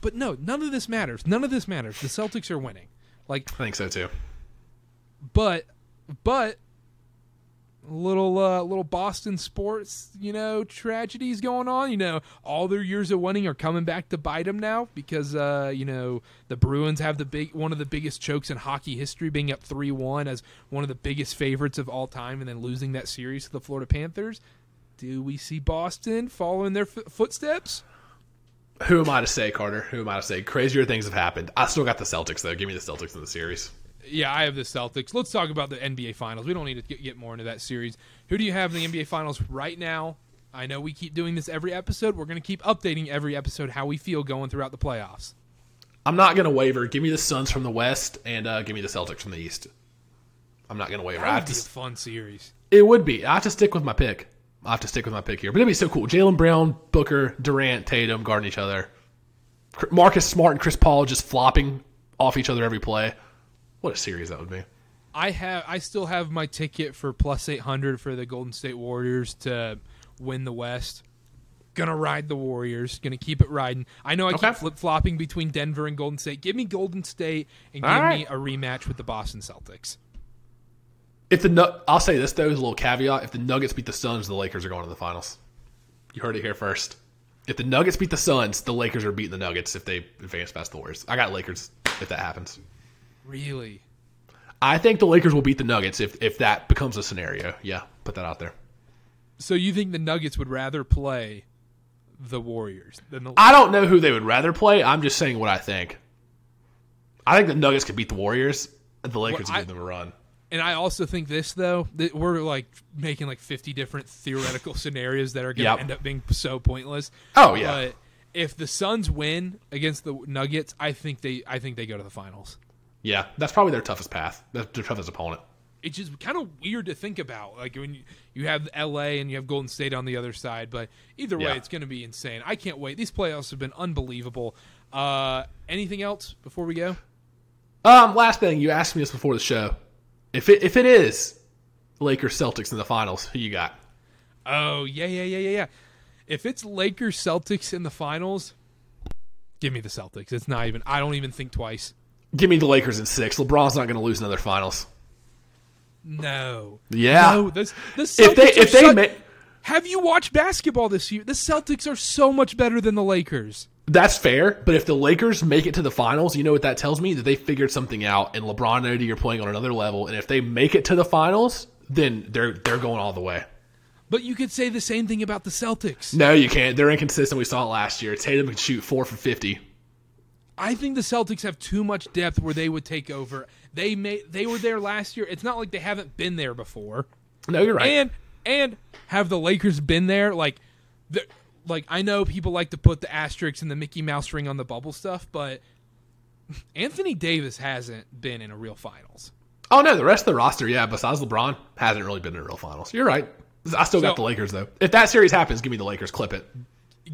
but no, none of this matters. None of this matters. The Celtics are winning. Like, I think so too. but, but, little, uh, little Boston sports, you know, tragedies going on. You know, all their years of winning are coming back to bite them now because, uh, you know, the Bruins have the big one of the biggest chokes in hockey history, being up three one as one of the biggest favorites of all time, and then losing that series to the Florida Panthers. Do we see Boston following their f- footsteps? Who am I to say, Karter? Who am I to say? Crazier things have happened. I still got the Celtics, though. Give me the Celtics in the series. Yeah, I have the Celtics. Let's talk about the NBA Finals. We don't need to get, get more into that series. Who do you have in the NBA Finals right now? I know we keep doing this every episode. We're going to keep updating every episode how we feel going throughout the playoffs. I'm not going to waver. Give me the Suns from the West and uh, give me the Celtics from the East. I'm not going to waver. That would be to a fun series. It would be. I have to stick with my pick. I have to stick with my pick here. But it'd be so cool. Jaylen Brown, Booker, Durant, Tatum guarding each other. Marcus Smart and Chris Paul just flopping off each other every play. What a series that would be. I have. I still have my ticket for plus eight hundred for the Golden State Warriors to win the West. Gonna ride the Warriors. Gonna keep it riding. I know I Okay. keep flip flopping between Denver and Golden State. Give me Golden State and give All me a rematch with the Boston Celtics. If the I'll say this though, as a little caveat: if the Nuggets beat the Suns, the Lakers are going to the finals. You heard it here first. If the Nuggets beat the Suns, the Lakers are beating the Nuggets if they advance past the Warriors. I got Lakers if that happens. Really? I think the Lakers will beat the Nuggets if if that becomes a scenario. Yeah, put that out there. So you think the Nuggets would rather play the Warriors than the? I don't know who they would rather play. I'm just saying what I think. I think the Nuggets could beat the Warriors. and The Lakers Well, I- give them a run. And I also think this though that we're like making like fifty different theoretical [LAUGHS] scenarios that are going to Yep. end up being so pointless. Oh, yeah. But if the Suns win against the Nuggets, I think they I think they go to the finals. Yeah, that's probably their toughest path. That's their toughest opponent. It's just kind of weird to think about, like when you, you have L.A. and you have Golden State on the other side. But either way, Yeah. it's going to be insane. I can't wait. These playoffs have been unbelievable. Uh, anything else before we go? Um, last thing you asked me this before the show. If it if it is Lakers Celtics in the finals, who you got? Oh yeah, yeah, yeah, yeah, yeah. If it's Lakers Celtics in the finals, give me the Celtics. It's not even. I don't even think twice. Give me the Lakers in six. LeBron's not going to lose another finals. No. Yeah. No. This the Celtics If they if they such- ma- have you watched basketball this year? The Celtics are so much better than the Lakers. That's fair, but if the Lakers make it to the finals, you know what that tells me? That they figured something out, and LeBron and AD are playing on another level. And if they make it to the finals, then they're they're going all the way. But you could say the same thing about the Celtics. No, you can't. They're inconsistent. We saw it last year. Tatum can shoot four for fifty. I think the Celtics have too much depth where they would take over. They may they were there last year. It's not like they haven't been there before. No, you're right. And and have the Lakers been there? Like, the, like I know people like to put the asterisks and the Mickey Mouse ring on the bubble stuff, but [LAUGHS] Anthony Davis hasn't been in a real finals. oh no, the rest of the roster, yeah, besides LeBron, hasn't really been in a real finals. You're right. I still So- got the Lakers though. If that series happens, give me the Lakers. Clip it.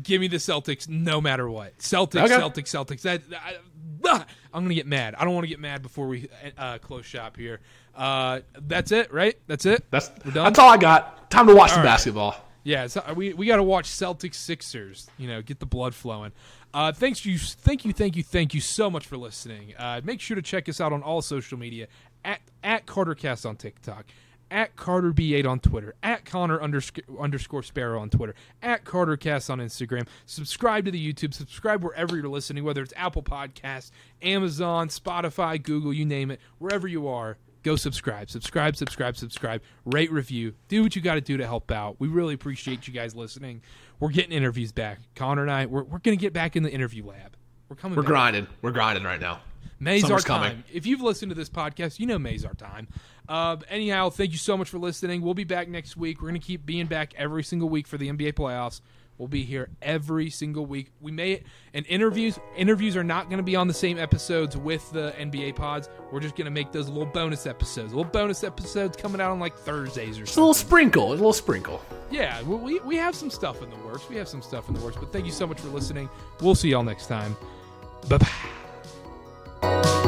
Give me the Celtics no matter what. Celtics, Okay. Celtics, Celtics. That, I, ah, I'm gonna get mad. I don't want to get mad before we uh, close shop here. Uh, that's it, right? That's it. That's We're done? that's all I got. Time to watch some right. basketball. Yeah, so we we got to watch Celtics Sixers. You know, get the blood flowing. Uh, thanks you, thank you, thank you, thank you so much for listening. Uh, make sure to check us out on all social media at at KarterKast on TikTok, at Karter B8 on Twitter, at Connor underscore, underscore Sparrow on Twitter, at KarterKast on Instagram. Subscribe to the YouTube. Subscribe wherever you're listening, whether it's Apple Podcasts, Amazon, Spotify, Google, you name it, wherever you are go subscribe subscribe subscribe subscribe rate review do what you got to do to help out we really appreciate you guys listening we're getting interviews back connor and i we're, we're gonna get back in the interview lab we're coming We're back. grinding. We're grinding right now. May's our Summer's time coming. if you've listened to this podcast you know may's our time uh, anyhow thank you so much for listening we'll be back next week we're gonna keep being back every single week for the nba playoffs We'll be here every single week. We may and interviews interviews are not going to be on the same episodes with the NBA pods. We're just going to make those little bonus episodes. Little bonus episodes coming out on like Thursdays or It's a little sprinkle. A little sprinkle. Yeah, we, we we have some stuff in the works. We have some stuff in the works. But thank you so much for listening. We'll see y'all next time. Bye bye. Bye.